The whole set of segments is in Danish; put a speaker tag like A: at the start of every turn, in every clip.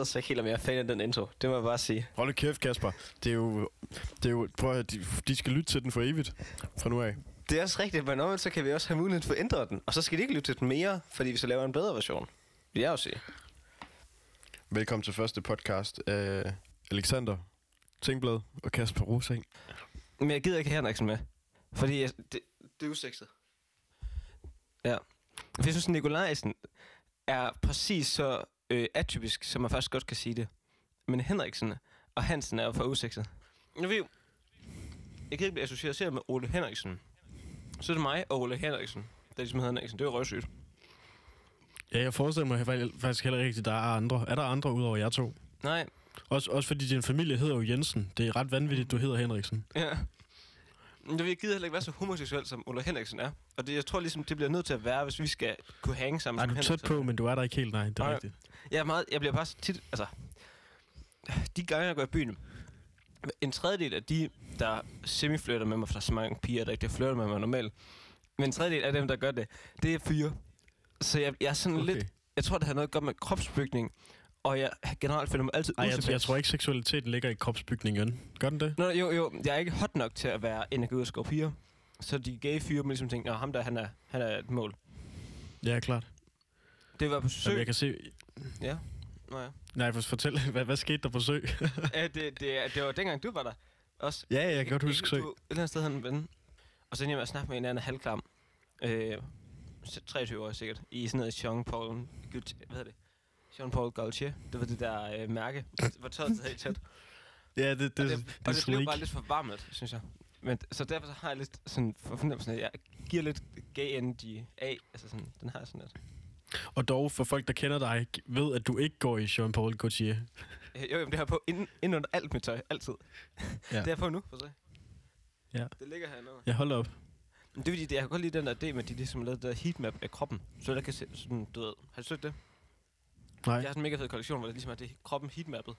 A: Ved så ikke helt, om jeg er fan af den intro. Det må jeg bare sige.
B: Hold nu kæft, Kasper. Det er jo... Det er jo prøv at, de, de skal lytte til den for evigt fra nu af.
A: Det er også rigtigt, men omvendt så kan vi også have mulighed for at ændre den. Og så skal de ikke lytte til den mere, fordi vi så laver en bedre version. Vil jeg jo sige.
B: Velkommen til første podcast af Alexander Tingblad og Kasper Rosing.
A: Men jeg gider ikke have Henriksen med. Fordi jeg, det, det er usekset. Ja. Jeg synes, Nikolajsen er præcis så øh, atypisk, som man faktisk godt kan sige det. Men Henriksen og Hansen er jo for usekset. Jeg ved jeg kan ikke blive associeret med Ole Henriksen. Så er det mig og Ole Henriksen, der ligesom hedder Henriksen. Det er jo røvsygt.
C: Ja, jeg forestiller mig fa- faktisk heller ikke, at der er andre. Er der andre udover jer to?
A: Nej,
C: Også, også fordi din familie hedder jo Jensen. Det er ret vanvittigt, du hedder Henriksen.
A: Ja. Men jeg gider heller ikke være så homoseksuel, som Ulla Henriksen er. Og det, jeg tror ligesom, det bliver nødt til at være, hvis vi skal kunne hænge sammen
C: Nej, du er tæt på, men du er der ikke helt, nej. Det er
A: Nej.
C: rigtigt.
A: Jeg, er meget, jeg bliver bare tit... Altså, de gange, jeg går i byen, en tredjedel af de, der semiflirter med mig, for der er så mange piger, der ikke flirter med mig normalt, men en tredjedel af dem, der gør det, det er fyre. Så jeg, jeg er sådan okay. Lidt... Jeg tror, det har noget at gøre med kropsbygning, og jeg generelt føler mig altid
C: Ej, jeg, jeg tror ikke, seksualiteten ligger i kropsbygningen. Gør den det?
A: Nå, jo, jo, jeg er ikke hot nok til at være en og piger. Så de gay fyre, man ligesom tænker, "Nå, ham der, han er, han er et mål.
C: Ja, klart.
A: Det var på
C: Så
A: sø.
C: jeg kan se...
A: Ja. Nå ja.
C: Nej, for fortæl, hvad, hvad skete der på sø?
A: ja det, det, det var dengang, du var der. Også.
C: ja, jeg kan godt huske sø.
A: Du, et eller andet sted havde en ven. Og så endte jeg med at snakke med en anden halvklam. Øh, 23 år sikkert. I sådan noget Jean Paul... Gaultier- Hvad hedder det? Jean Paul Gaultier. Det var det der øh, mærke, hvor tøjet sad helt tæt.
C: Ja, det, det,
A: og
C: det,
A: det, og det blev bare lidt for varmt, synes jeg. Men, så derfor så har jeg lidt sådan for fornemmelsen at jeg giver lidt gay energy af. Altså sådan, den har jeg sådan lidt.
C: Og dog, for folk, der kender dig, ved, at du ikke går i Jean-Paul Gaultier.
A: Øh, Jo, jo, men det har på ind, ind under alt mit tøj, altid. Ja.
C: Ja.
A: Det er jeg på nu, for se.
C: Ja.
A: Det ligger hernede.
C: Jeg holder op.
A: Men det er fordi, det, jeg kan godt lide den der idé med, at de ligesom har lavet det der heatmap af kroppen. Så der kan se sådan, du ved, har du set det?
C: Nej.
A: Jeg har sådan en mega fed kollektion, hvor det ligesom er det kroppen heatmappet.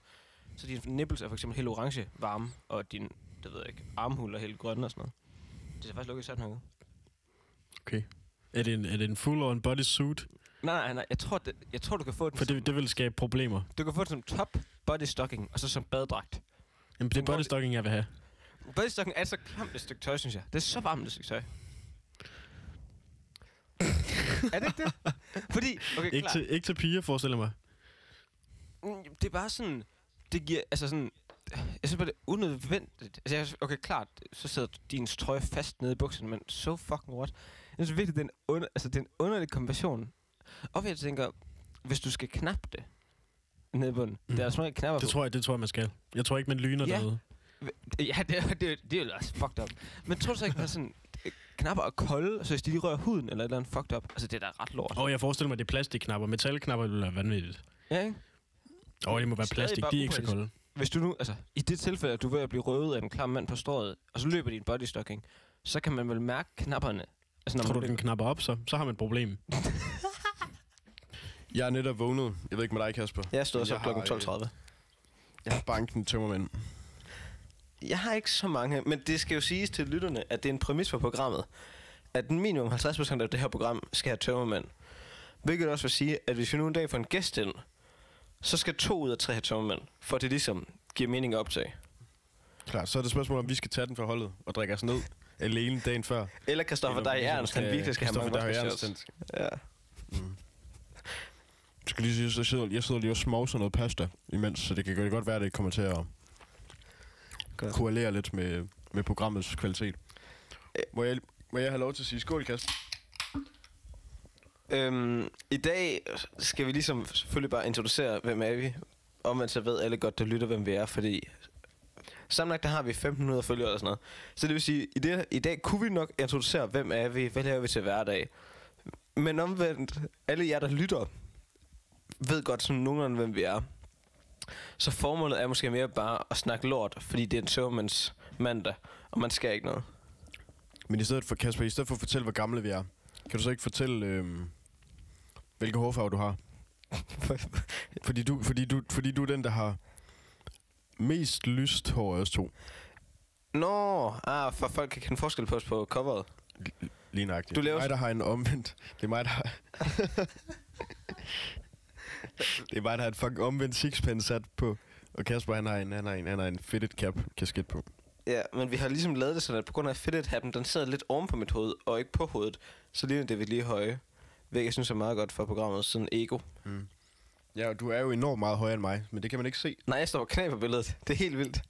A: Så din nipples er for eksempel helt orange varme, og din, det ved jeg ikke, armhul er helt grønne og sådan noget. Det ser faktisk lukket sådan ud.
C: Okay. Er det en, er det en full-on bodysuit?
A: Nej, nej, nej, jeg tror, det, jeg tror du kan få den
C: For
A: som,
C: det, det vil skabe problemer.
A: du kan få den som top body stocking, og så som badedragt.
C: Jamen, det er
A: det-
C: bodystocking, jeg vil have.
A: Body stocking er så klamt et stykke tøj, synes jeg. Det er så varmt et stykke tøj. er det ikke det? Fordi, okay,
C: Ikke
A: klar.
C: til, ikke til piger, forestiller mig.
A: Mm, Det er bare sådan... Det giver... Altså sådan... Jeg synes bare, det er unødvendigt. Altså, jeg, okay, klart, så sidder din trøje fast nede i bukserne, men so fucking what? Jeg synes virkelig, det er en, under, altså, det er en underlig kombination. Og jeg tænker, hvis du skal knappe det nede i bunden, mm. der er sådan nogle knapper
C: Det
A: på.
C: tror jeg, det tror jeg, man skal. Jeg tror ikke, man lyner
A: Ja.
C: derude.
A: Ja, det, er- det, det er jo også fucked up. Men tror du så ikke, at sådan øh, knapper er kolde, så hvis de lige rører huden eller et eller andet fucked up, altså det er da ret lort.
C: Og jeg forestiller mig, det er plastikknapper. Metalknapper vil være vanvittigt.
A: Ja, ikke?
C: Og det må være
A: Stadig
C: plastik, de er ikke så kolde.
A: Hvis du nu, altså, i det tilfælde, at du er ved at blive røvet af en klam mand på strået, og så løber din bodystocking, så kan man vel mærke knapperne. Altså, når
C: Tror du,
A: man
C: den knapper op, så, så har man et problem.
B: Jeg er netop vågnet. Jeg ved ikke med dig, Kasper.
A: Jeg stod så klokken
B: har, øh,
A: 12.30.
B: Jeg har banken tømmermænd.
A: Jeg har ikke så mange, men det skal jo siges til lytterne, at det er en præmis for programmet, at minimum 50% af det her program skal have tømmermænd. Hvilket også vil sige, at hvis vi nu en dag får en gæst ind, så skal to ud af tre have tømmermænd, for det ligesom giver mening at optage.
B: Klar, så er det spørgsmål, om vi skal tage den fra holdet og drikke os ned alene dagen før.
A: Eller Kristoffer
B: ligesom
A: Ernst, han virkelig skal have mange
B: Dej
A: vodka
B: Ernst,
A: shots.
B: han-
A: Ja.
B: Jeg skal lige sige, så sidder, jeg sidder lige og smovser noget pasta imens, så det kan det godt være, at det kommer til at
A: Godt.
B: korrelere lidt med, med programmets kvalitet. Må jeg, må jeg have lov til at sige skål, Kasper?
A: Øhm, I dag skal vi ligesom selvfølgelig bare introducere, hvem er vi. Omvendt så ved alle godt, der lytter, hvem vi er, fordi sammenlagt der har vi 1500 følgere eller sådan noget. Så det vil sige, i, det, i dag kunne vi nok introducere, hvem er vi, hvad laver vi til hverdag. Men omvendt, alle jer, der lytter, ved godt sådan nogenlunde, hvem vi er. Så formålet er måske mere bare at snakke lort, fordi det er en tømmermænds mandag, og man skal ikke noget.
B: Men i stedet for, Kasper, i stedet for at fortælle, hvor gamle vi er, kan du så ikke fortælle, øhm, hvilke hårfarve du har? Fordi du, fordi, du, fordi du er den, der har mest lyst hår af os to.
A: Nå, ah, for folk kan kende forskel på os på coveret.
B: Lige nøjagtigt.
A: Du
B: Det
A: laver
B: er mig, der har en omvendt. Det er mig, der har... Det er bare, at han har en fucking omvendt sixpence sat på. Og Kasper, han har en, han har en, han har en fitted cap kasket på.
A: Ja, men vi har ligesom lavet det sådan, at på grund af fitted happen, den sidder lidt oven på mit hoved, og ikke på hovedet. Så ligner det vi lige høje. Hvilket jeg synes er meget godt for programmet, sådan ego.
B: Ja, og du er jo enormt meget højere end mig, men det kan man ikke se.
A: Nej, jeg står og knæ på billedet. Det er helt vildt.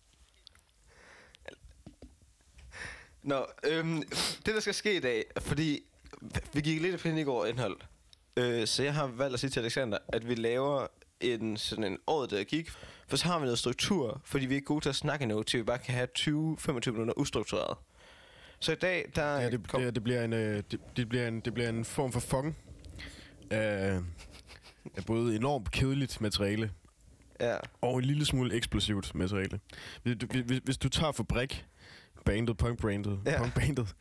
A: Nå, øhm, det der skal ske i dag, fordi vi gik lidt i går indhold. Øh, så jeg har valgt at sige til Alexander, at vi laver en sådan en året, der gik. For så har vi noget struktur, fordi vi er ikke gode til at snakke endnu, til vi bare kan have 20-25 minutter ustruktureret. Så i dag, der
B: Ja, det,
A: kom,
B: det, det, bliver en, øh, det, det, bliver en, det bliver en form for fong af, af både enormt kedeligt materiale
A: ja,
B: og en lille smule eksplosivt materiale. Hvis du, hvis, hvis du tager fabrik, bandet, punkbandet,
A: Ja.
B: punkbandet,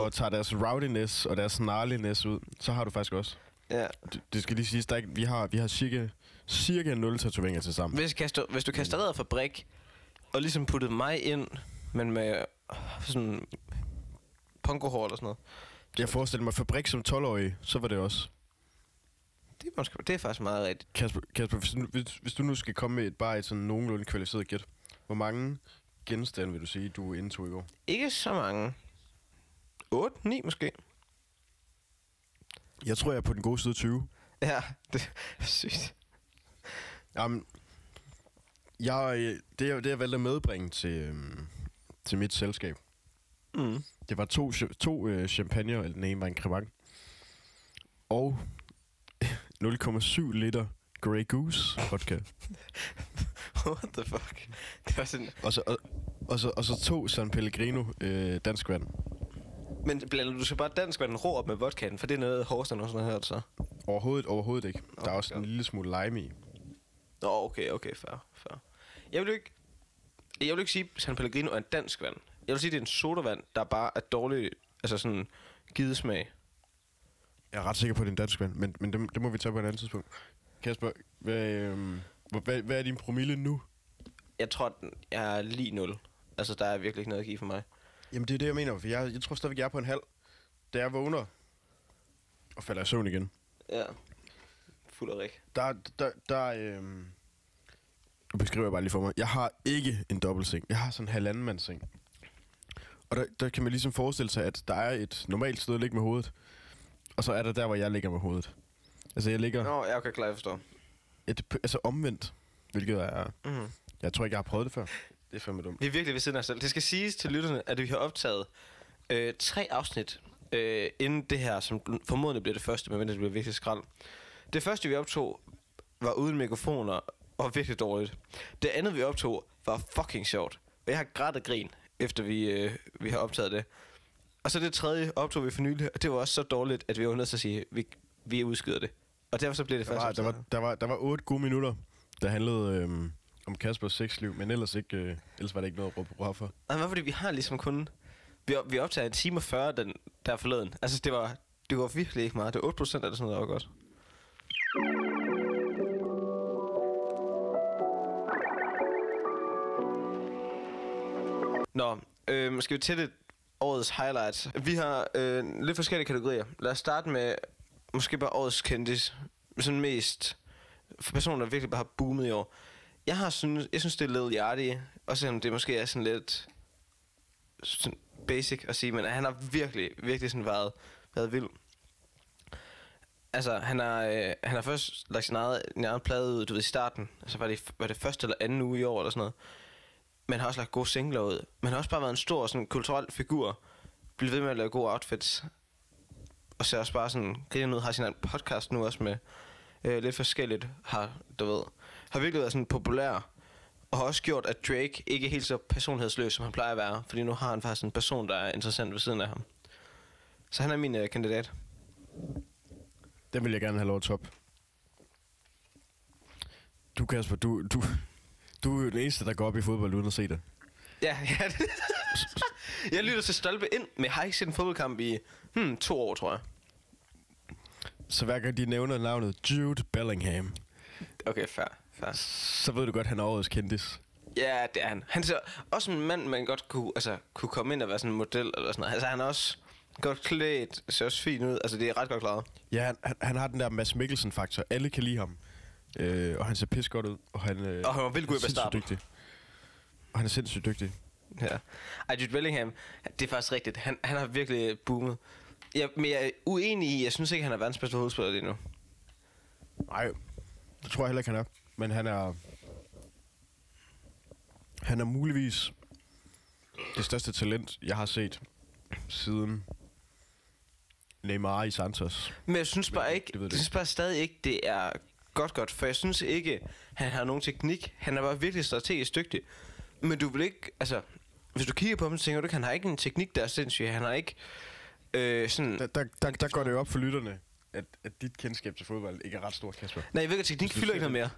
B: og tager deres rowdiness og deres snarliness ud, så har du faktisk også.
A: Ja.
B: Det, det skal lige siges, der er ikke, vi har, vi har cirka, cirka 0 tatoveringer til sammen.
A: Hvis, kaster, hvis du kasterede fabrik, og ligesom puttede mig ind, men med øh, sådan pongohår eller sådan noget,
B: Jeg forestiller mig fabrik som 12-årig, så var det også.
A: det er, måske, det er faktisk meget rigtigt.
B: Kasper, Kasper hvis, du, hvis, hvis du nu skal komme med et, bare et sådan nogenlunde kvalificeret gæt, hvor mange genstande vil du sige, du indtog i går?
A: Ikke så mange. 8, 9 måske.
B: Jeg tror, jeg er på den gode side 20.
A: Ja, det er sygt.
B: Jamen, jeg, det, jeg, det jeg valgte at medbringe til, øhm, til mit selskab,
A: Mm.
B: det var to, to øh, champagne, eller den ene var en cremant, og 0,7 liter Grey Goose vodka.
A: What the fuck? Det var sådan...
B: Og så, og, og, så, og så to San Pellegrino øh, dansk vand.
A: Men blander du så bare dansk vand rå op med vodkaen? For det er noget Horsten også har hørt så.
B: Overhovedet, overhovedet ikke. Der er også en lille smule lime i.
A: Nå, okay, okay, fair, fair. Jeg vil ikke... Jeg vil ikke sige, at San Pellegrino er en dansk vand. Jeg vil sige, at det er en sodavand, der bare er dårlig... Altså sådan givet smag.
B: Jeg er ret sikker på, at det er en dansk vand, men, men det, det må vi tage på et andet tidspunkt. Kasper, hvad, øhm, hvad, hvad er din promille nu?
A: Jeg tror, den er lige 0. Altså, der er virkelig ikke noget at give for mig.
B: Jamen, det er det, jeg mener, for jeg, jeg tror stadigvæk, jeg er på en halv. Da jeg vågner og falder i søvn igen,
A: Ja. Fuld af rig.
B: der, der, der øhm, nu beskriver jeg bare lige for mig. Jeg har ikke en dobbeltseng. Jeg har sådan en halvanden mandsseng. Og der, der kan man ligesom forestille sig, at der er et normalt sted at ligge med hovedet. Og så er der der, hvor jeg ligger med hovedet. Altså, jeg ligger
A: Nå, jeg kan klart forstå.
B: et, altså omvendt, hvilket er...
A: Mm.
B: Jeg tror ikke, jeg har prøvet det før. Det er fandme dumt.
A: Vi er virkelig ved siden af os selv. Det skal siges til lytterne, at vi har optaget øh, tre afsnit øh, inden det her, som formodentlig bliver det første, men det bliver virkelig skrald. Det første, vi optog, var uden mikrofoner og virkelig dårligt. Det andet, vi optog, var fucking sjovt. Og jeg har grædt og grin, efter vi, øh, vi har optaget det. Og så det tredje optog vi for nylig, og det var også så dårligt, at vi var nødt til at sige, at vi, vi udskyder det. Og derfor så bliver det
B: Der
A: først
B: var, der, var, der, var, der var otte gode minutter, der handlede øhm, om Kaspers sexliv, men ellers, ikke, øh, ellers var det ikke noget at råbe hurra for.
A: Nej, men fordi vi har ligesom kun... Vi, op- vi optager en time og 40 den, der forleden. Altså, det var, det var virkelig ikke meget. Det var 8 procent eller sådan noget, der var godt. Nå, øh, skal vi til det årets highlights? Vi har øh, lidt forskellige kategorier. Lad os starte med måske bare årets kendis. Sådan mest for personer, der virkelig bare har boomet i år. Jeg har synes, jeg synes det er lidt hjertigt, også selvom det måske er sådan lidt sådan basic at sige, men han har virkelig, virkelig sådan været, været vild. Altså, han har, øh, han har først lagt sin eget, sin egen plade ud, du ved, i starten. Altså, var det, var det første eller anden uge i år, eller sådan noget. Men har også lagt gode singler ud. Men har også bare været en stor, sådan, kulturel figur. Blivet ved med at lave gode outfits. Og ser også bare sådan, griner ud, har sin egen podcast nu også med øh, lidt forskelligt. Har, du ved, har virkelig været sådan populær. Og har også gjort, at Drake ikke er helt så personlighedsløs, som han plejer at være. Fordi nu har han faktisk en person, der er interessant ved siden af ham. Så han er min øh, kandidat.
B: Den vil jeg gerne have lov at top. Du, Kasper, du, du, du er jo den eneste, der går op i fodbold uden at se det.
A: Ja, ja. Jeg lytter til Stolpe ind, men jeg har ikke set en fodboldkamp i hmm, to år, tror jeg.
B: Så hver gang de nævner navnet Jude Bellingham,
A: Okay, fair, fair.
B: så ved du godt, han er årets kendis.
A: Ja, det er han. Han ser også en mand, man godt kunne, altså, kunne komme ind og være sådan en model eller sådan noget. Altså, han er også godt klædt, ser også fint ud. Altså, det er ret godt klaret.
B: Ja, han, han, han har den der Mads Mikkelsen-faktor. Alle kan lide ham. Øh, og han ser pis godt ud. Og han, øh,
A: Og han var vildt god i starten.
B: dygtig. Og han er sindssygt dygtig.
A: Ja. Ej, Jude Bellingham, det er faktisk rigtigt. Han, han har virkelig boomet. Ja, men jeg er uenig i, jeg synes ikke, han er verdens bedste hovedspiller lige nu.
B: Nej, det tror jeg heller ikke, han er. Men han er... Han er muligvis det største talent, jeg har set siden Neymar i Santos.
A: Men jeg synes bare ikke,
B: det
A: jeg synes bare stadig ikke, det er godt godt, for jeg synes ikke, han har nogen teknik. Han er bare virkelig strategisk dygtig. Men du vil ikke, altså, hvis du kigger på ham, så tænker du han har ikke en teknik, der er sindssyg. Han har ikke øh, sådan...
B: Der, der, der, der går det jo op for lytterne, at, at dit kendskab til fodbold ikke er ret stort, Kasper.
A: Nej, at teknik fylder ikke noget mere.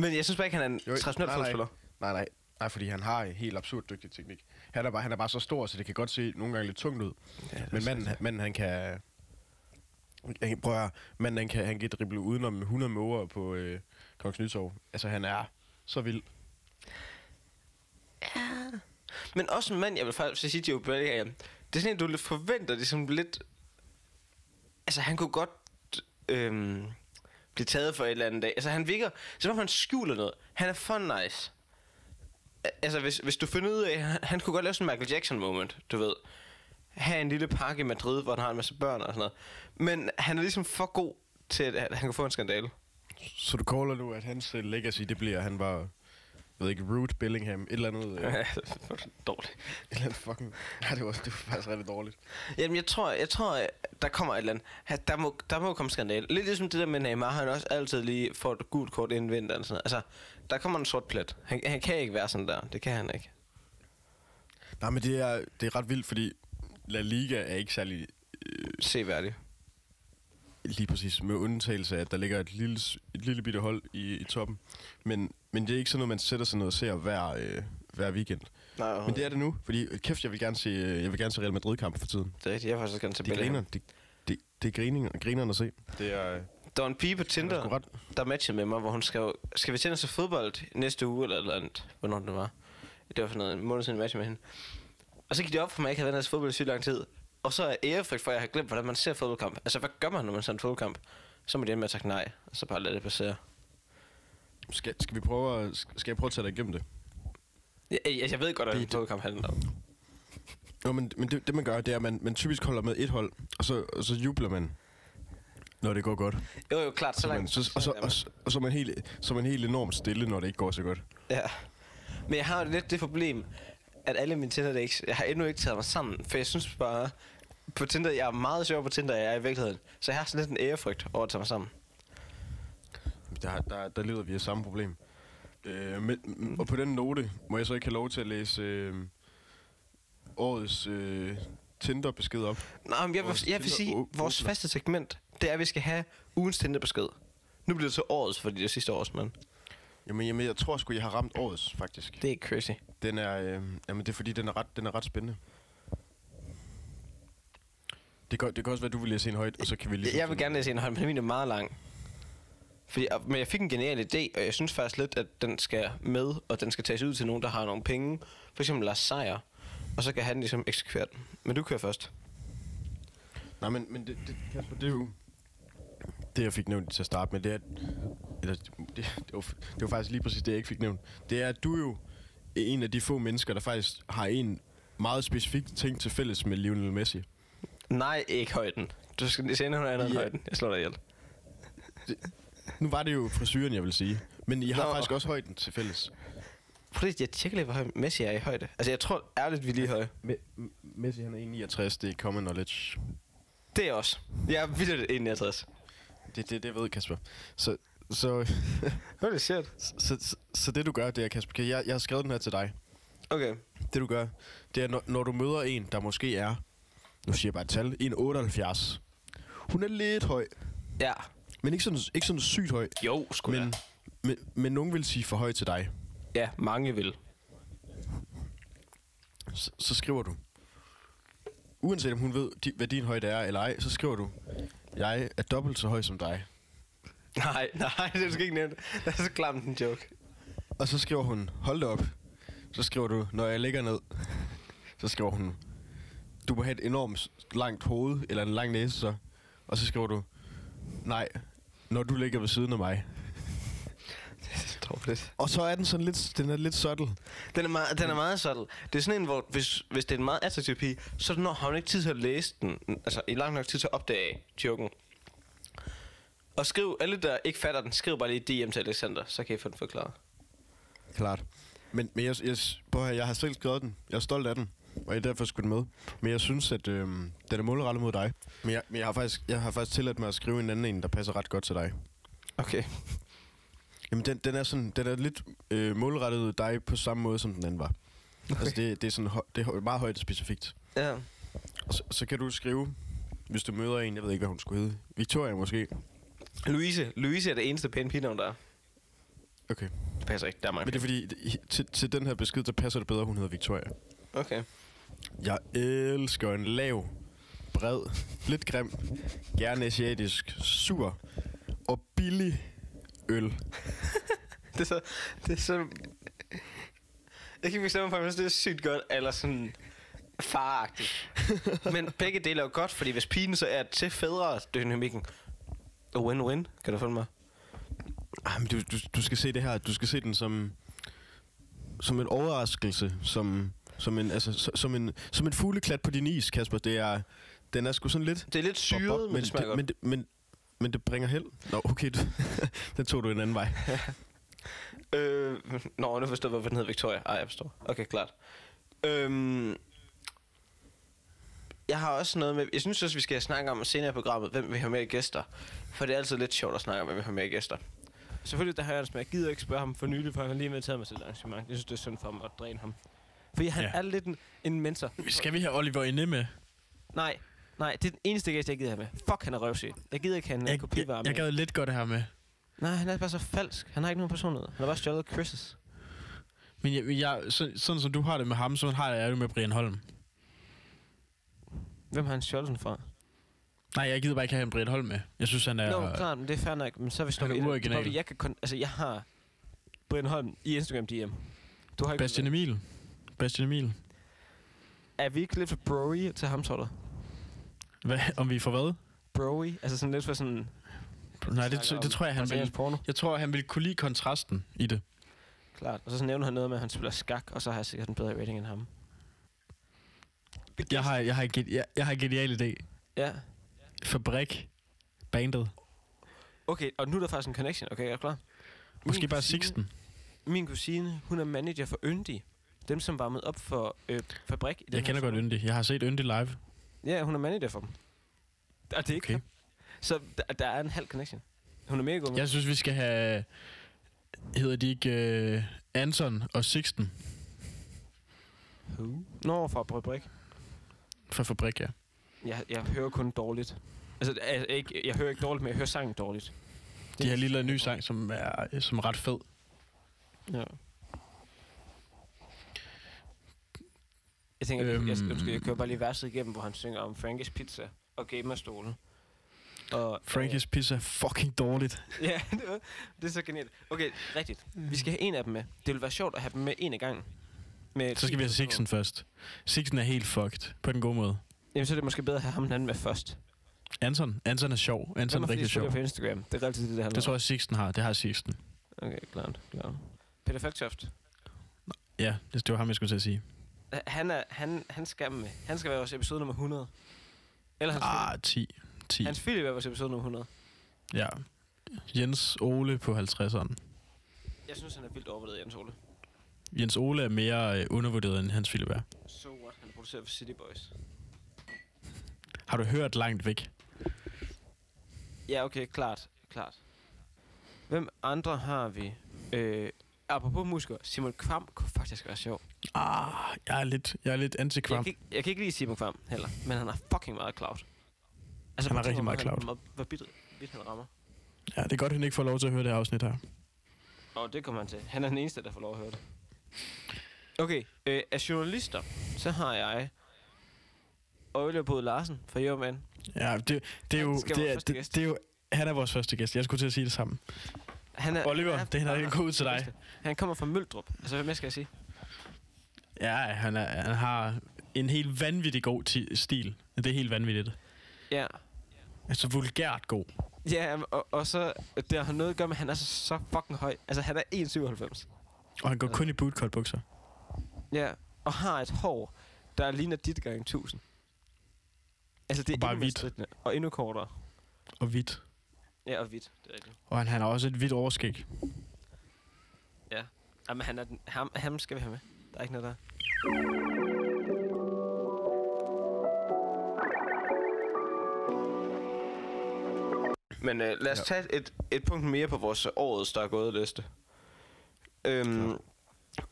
A: Men jeg synes bare ikke, han er en
B: Jo,
A: traditionel
B: nej, nej.
A: fodspiller.
B: Nej, nej. Nej, fordi han har en helt absurd dygtig teknik. Han er, bare, han er bare så stor, så det kan godt se nogle gange lidt tungt ud.
A: Ja,
B: Men manden, manden han kan... Han, prøv at høre, manden han kan, han kan drible udenom 100 måger på øh, Kongens Nytorv. Altså han er så vild.
A: Men også en mand, jeg vil faktisk sige, Joe Bellingham. Det er sådan en, du forventer, det er sådan lidt... Altså, han kunne godt øhm, blive taget for et eller andet dag. Altså, han virker, som om han skjuler noget. Han er for nice. Altså, hvis, hvis du finder ud af, han, han kunne godt lave sådan en Michael Jackson moment, du ved. Have en lille park i Madrid, hvor han har en masse børn og sådan noget. Men han er ligesom for god til, at han kan få en skandale.
B: Så du caller nu, at hans øh, legacy, det bliver, at han var, jeg ved ikke, Root Bellingham, et eller andet, øh, et
A: Dårligt.
B: eller andet fucking... Nej, det var, det var faktisk rigtig dårligt.
A: Jamen, jeg tror, jeg tror, at der kommer et eller andet. Der må, der må komme skandale. Lidt ligesom det der med Neymar, han også altid lige får et gult kort inden vinteren. Sådan noget. Altså, der kommer en sort plet. Han, han kan ikke være sådan der. Det kan han ikke.
B: Nej, men det er, det er ret vildt, fordi La Liga er ikke særlig
A: Seværdig.
B: Lige præcis, med undtagelse af, at der ligger et lille, et lille bitte hold i, i toppen. Men, men det er ikke sådan noget, man sætter sig ned og ser hver, øh, hver weekend.
A: Nej,
B: Men det er det nu, fordi øh, kæft, jeg vil gerne se, øh, jeg vil gerne se Real Madrid-kamp for tiden.
A: det er rigtigt. Jeg har faktisk også gerne til
B: Det griner,
A: Bellingham.
B: det, det, det er griner, grinerne at se. Det er, øh,
A: Der var en pige på
B: er
A: Tinder,
B: ret.
A: der matchede med mig, hvor hun skrev, skal vi tænde os fodbold næste uge, eller eller andet, hvornår det var. Det var for noget, en måned siden, jeg matchede med hende. Og så gik det op for mig, at jeg ikke havde været fodbold i sygt lang tid. Og så er ærefrygt for, at jeg har glemt, hvordan man ser fodboldkamp. Altså, hvad gør man, når man ser en fodboldkamp? Så må det ende med at sige nej, og så bare lade det passere.
B: Skal, skal, vi prøve at, skal jeg prøve at tage dig igennem det?
A: Jeg, jeg, jeg ved godt, at
B: Det-
A: en fodboldkamp handler om.
B: Jo, men, men det, det man gør, det er, at man, man typisk holder med et hold, og så, og så jubler man, når det går godt.
A: Jo, jo, klart, så
B: Så
A: langt.
B: så, og, så, og, så, og så, er man helt, så er man helt enormt stille, når det ikke går så godt.
A: Ja. Men jeg har jo lidt det problem, at alle mine Tinder dates, jeg har endnu ikke taget mig sammen, for jeg synes bare, på Tinder, jeg er meget sjov på Tinder, jeg er i virkeligheden. Så jeg har sådan lidt en ærefrygt over at tage mig sammen.
B: Der, der, der lider vi af samme problem. Øh, men, og på den note må jeg så ikke have lov til at læse øh, årets øh, Tinder-besked op.
A: Nå, men jeg vil, jeg vil sige,
B: å-
A: vores
B: åbner.
A: faste segment, det er, at vi skal have ugens Tinder-besked. Nu bliver det så årets, fordi det er sidste års, men
B: Jamen, jamen jeg tror sgu, jeg har ramt årets, faktisk.
A: det er crazy.
B: Den er, øh, jamen, det er fordi, den er ret, den er ret spændende. Det kan, det kan også være, du vil læse en højt, og så kan vi lige...
A: Jeg vil gerne læse en høj, men min er meget lang. Fordi, og- men jeg fik en genial idé, og jeg synes faktisk lidt, at den skal med, og den skal tages ud til nogen, der har nogle penge. For eksempel Lars Seier. Og så kan han ligesom eksekvere den. Men du kører først.
B: Nej, men, men det, det, Kasper, det er jo... Det, jeg fik nævnt til at starte med, det er... Eller, det, det, var, det var faktisk lige præcis det, jeg ikke fik nævnt. Det er, at du er jo en af de få mennesker, der faktisk har en meget specifik ting til fælles med Lionel Messi.
A: Nej, ikke højden. Du skal se noget andet end
B: Ja.
A: højden. Jeg slår dig ihjel.
B: Nu var det jo frisyren, jeg vil sige. Men I har
A: Nå.
B: faktisk også højden til fælles.
A: Prøv lige, jeg tjekker lige, hvor høj Messi er i højde. Altså, jeg tror ærligt, vi er lige høje.
B: Me- Messi, han er 1,69. Det er common knowledge.
A: Det er også. Jeg er vildt 61.
B: Det, det, det ved Kasper. Så, så,
A: Holy shit.
B: så, så, så det du gør, det er, Kasper, kan jeg, jeg har skrevet den her til dig.
A: Okay.
B: Det du gør, det er, når, når du møder en, der måske er, nu siger jeg bare et tal, 1,78. Hun er lidt høj,
A: Ja.
B: men ikke sådan, ikke sådan sygt høj.
A: Jo, sgu
B: Men,
A: men...
B: men, men nogen vil sige for høj til dig.
A: Ja, mange vil.
B: Så, så skriver du, uanset om hun ved, di, hvad din højde er eller ej, så skriver du, jeg er dobbelt så høj som dig.
A: Nej, nej, det skal ikke nævne. Det er så klamt en joke.
B: Og så skriver hun, hold da op. Så skriver du, når jeg ligger ned. Så skriver hun, du må have et enormt langt hoved, eller en lang næse så. Og så skriver du, nej, når du ligger ved siden af mig.
A: Dårligt.
B: Og så er den sådan lidt, den er lidt subtle.
A: Den er meget, den er meget subtle. Det er sådan en, hvor hvis, hvis det er en meget attraktiv pige, så når har hun ikke tid til at læse den. Altså, i lang nok tid til at opdage joken. Og skriv, alle der ikke fatter den, skriv bare lige DM til Alexander, så kan I få den forklaret.
B: Klart. Men, men jeg, jeg, prøv at høre, jeg har selv skrevet den. Jeg er stolt af den. Og jeg er derfor skulle den med. Men jeg synes, at øh, den er målrettet mod dig. Men, jeg, men jeg, har faktisk, jeg har faktisk tilladt mig at skrive en anden en, der passer ret godt til dig.
A: Okay.
B: Jamen, den, den er sådan, den er lidt øh, målrettet dig på samme måde, som den anden var. Okay. Altså, det, det, er sådan, det er meget højt specifikt.
A: Ja.
B: Og så, så kan du skrive, hvis du møder en, jeg ved ikke, hvad hun skulle hedde. Victoria måske.
A: Louise. Louise er det eneste pæne der er.
B: Okay.
A: Det passer ikke. Der er mange
B: Men det er fordi, til, til den her besked, der passer det bedre, hun hedder Victoria.
A: Okay.
B: Jeg elsker en lav, bred, lidt grim, gerne asiatisk, sur og billig øl.
A: Det er så... Det er så... Jeg kan ikke bestemme om det er sygt godt, eller sådan faragtigt. Men begge dele er jo godt, fordi hvis pigen så er til fædre dynamikken, win-win, kan du følge mig?
B: Ah, men du, du, du skal se det her. Du skal se den som, som en overraskelse. Som, som, en, altså, så- som, en, som en fugleklat på din is, Kasper. Det er, den er sgu sådan lidt...
A: Det er lidt syret, men, det
B: men, det, men, men det bringer held. Nå, okay. Du, den tog du en anden vej.
A: Øh, nå, nu forstår jeg, hvorfor den hedder Victoria. Ej, jeg forstår. Okay, klart. Øhm, jeg har også noget med... Jeg synes også, vi skal snakke om senere i programmet, hvem vi har med i gæster. For det er altid lidt sjovt at snakke om, hvem vi har med i gæster. Selvfølgelig, der har jeg men jeg gider ikke spørge ham for nylig, for han har lige inviteret mig til et arrangement. Jeg synes, det er synd for mig at dræne ham. Fordi han
C: ja.
A: er lidt en, en mentor.
C: Skal vi have Oliver inde med?
A: Nej, nej, det er den eneste gæst, jeg gider have med. Fuck, han er røvsyg. Jeg gider ikke have en
C: Jeg, jeg,
A: kopivarme.
C: jeg gad lidt godt her med.
A: Nej, han er bare så falsk. Han har ikke nogen personlighed. Han har bare stjålet Chris'.
C: Men jeg, jeg, så, sådan som du har det med ham, så har jeg det med Brian Holm.
A: Hvem har han stjålet den fra?
C: Nej, jeg gider bare ikke have en Brian Holm med. Jeg synes, han er...
A: Nå, klart, men det er fair nok. Men så vi
C: Han
A: stoppet
C: er uoriginal.
A: Det Jeg, kan kun, altså, jeg har Brian Holm i Instagram DM. Du har ikke
C: Bastian Emil. Bastian Emil.
A: Er vi ikke lidt for broy til ham, tror du?
C: Hvad, om vi får hvad?
A: Broy? Altså sådan lidt for sådan...
C: Nej, det,
A: snakker
C: det tror jeg, han vil...
A: porno.
C: Jeg tror, han vil kunne lide kontrasten i det.
A: Klart. Og så nævner han noget med, at han spiller skak, og så har jeg sikkert en bedre rating end ham.
C: Jeg har, jeg har, ge- jeg, jeg har en genial idé.
A: Ja.
C: Fabrik. Bandet.
A: Okay, og nu er der faktisk en connection. Okay, er du klar?
C: Måske
A: Min
C: bare
A: kusine-
C: Sixten.
A: Min kusine, hun er manager for Yndi. Dem, som varmede op for øh, Fabrik. I den
C: Jeg kender godt. Yndi. Jeg har set Yndi live.
A: Ja, hun er manager for dem. Og det er ikke
C: Okay.
A: Så der, der er en halv connection. Hun er mega god med.
C: Jeg synes, vi skal have... Hedder de ikke uh, Anton og Sixten
A: Who? Nå, fra Fabrik.
C: fra Fabrik, ja.
A: Jeg, jeg hører kun dårligt. Altså, altså ikke, jeg hører ikke dårligt, men jeg hører sangen dårligt.
C: De har lige lavet en ny sang, som er, som er ret fed.
A: Ja. Jeg tænker, øhm. jeg, jeg, jeg, jeg kører bare lige verset igennem, hvor han synger om Frankis Pizza og gamerstolen. Og,
C: Frankie's Pizza er fucking dårligt.
A: Øh, ja, det, var, det er så genialt. Okay, rigtigt. Vi skal have en af dem med. Det vil være sjovt at have dem med en af gangen. Med
C: Så skal vi have Sixten først. Sixten er helt fucked, på den gode måde.
A: Jamen, så er det måske bedre at have ham den anden med først.
C: Anton, Anton er sjov. Anton er rigtig sjov.
A: på Instagram. Det er relativt det, det handler
C: Det tror jeg, Sixten har. Det har Sixten.
A: Okay, klart, klart. Peter Falktoft.
C: Ja, det, det var ham, jeg skulle til at sige.
A: Han, er, han, han skal med. Han skal være vores episode nummer 100. Eller hans,
C: Ah, 10. 10.
A: Philip. hans Philip er vores episode nummer 100.
C: Ja. Jens Ole på 50'eren.
A: Jeg synes, han er vildt overvurderet, Jens Ole.
C: Jens Ole er mere øh, undervurderet, end Hans Philip er.
A: So what? Han producerer for City Boys.
C: Har du hørt langt væk?
A: Ja, okay, klart. Klart. Hvem andre har vi? Øh, apropos musikere, Simon Kvam kunne faktisk være sjov.
C: Ah, jeg er lidt, jeg er lidt
A: Jeg
C: anti-kvam.
A: kan, ikke, jeg kan ikke lide Simon Kvam heller, men han har fucking meget cloud. Altså,
C: Han har rigtig meget cloud.
A: Hvor, vidt, vidt han rammer.
C: Ja, det er godt, han ikke får lov til at høre det afsnit her.
A: Og det kommer han til. Han er den eneste, der får lov at høre det. Okay, øh, af journalister, så har jeg Øjle Bod Larsen fra Jørgen.
C: Ja, det, det er jo... Det er, det, det er jo han er vores første gæst. Jeg skulle til at sige det samme.
A: Han er,
C: Oliver,
A: han
C: det er en god til dig.
A: Han kommer fra Møldrup. Altså, hvad mere skal jeg sige?
C: Ja, han, er, han har en helt vanvittig god ti- stil. Det er helt vanvittigt.
A: Ja.
C: Altså vulgært god.
A: Ja, og, og så det har noget at gøre med, at han er så, så fucking høj. Altså, han er 1,97.
C: Og han går kun i bootcut bukser.
A: Ja, og har et hår, der ligner dit gang 1000. Altså, det er
C: Og bare hvidt.
A: Og endnu kortere.
C: Og hvidt.
A: Ja, og hvidt. Det er rigtigt.
C: Og han, han har også et hvidt overskæg.
A: Ja. Jamen, han er den, ham, ham skal vi have med. Der er ikke noget der. Men øh, lad os
B: Ja.
A: tage et, et punkt mere på vores årets, der er gået liste. Øhm,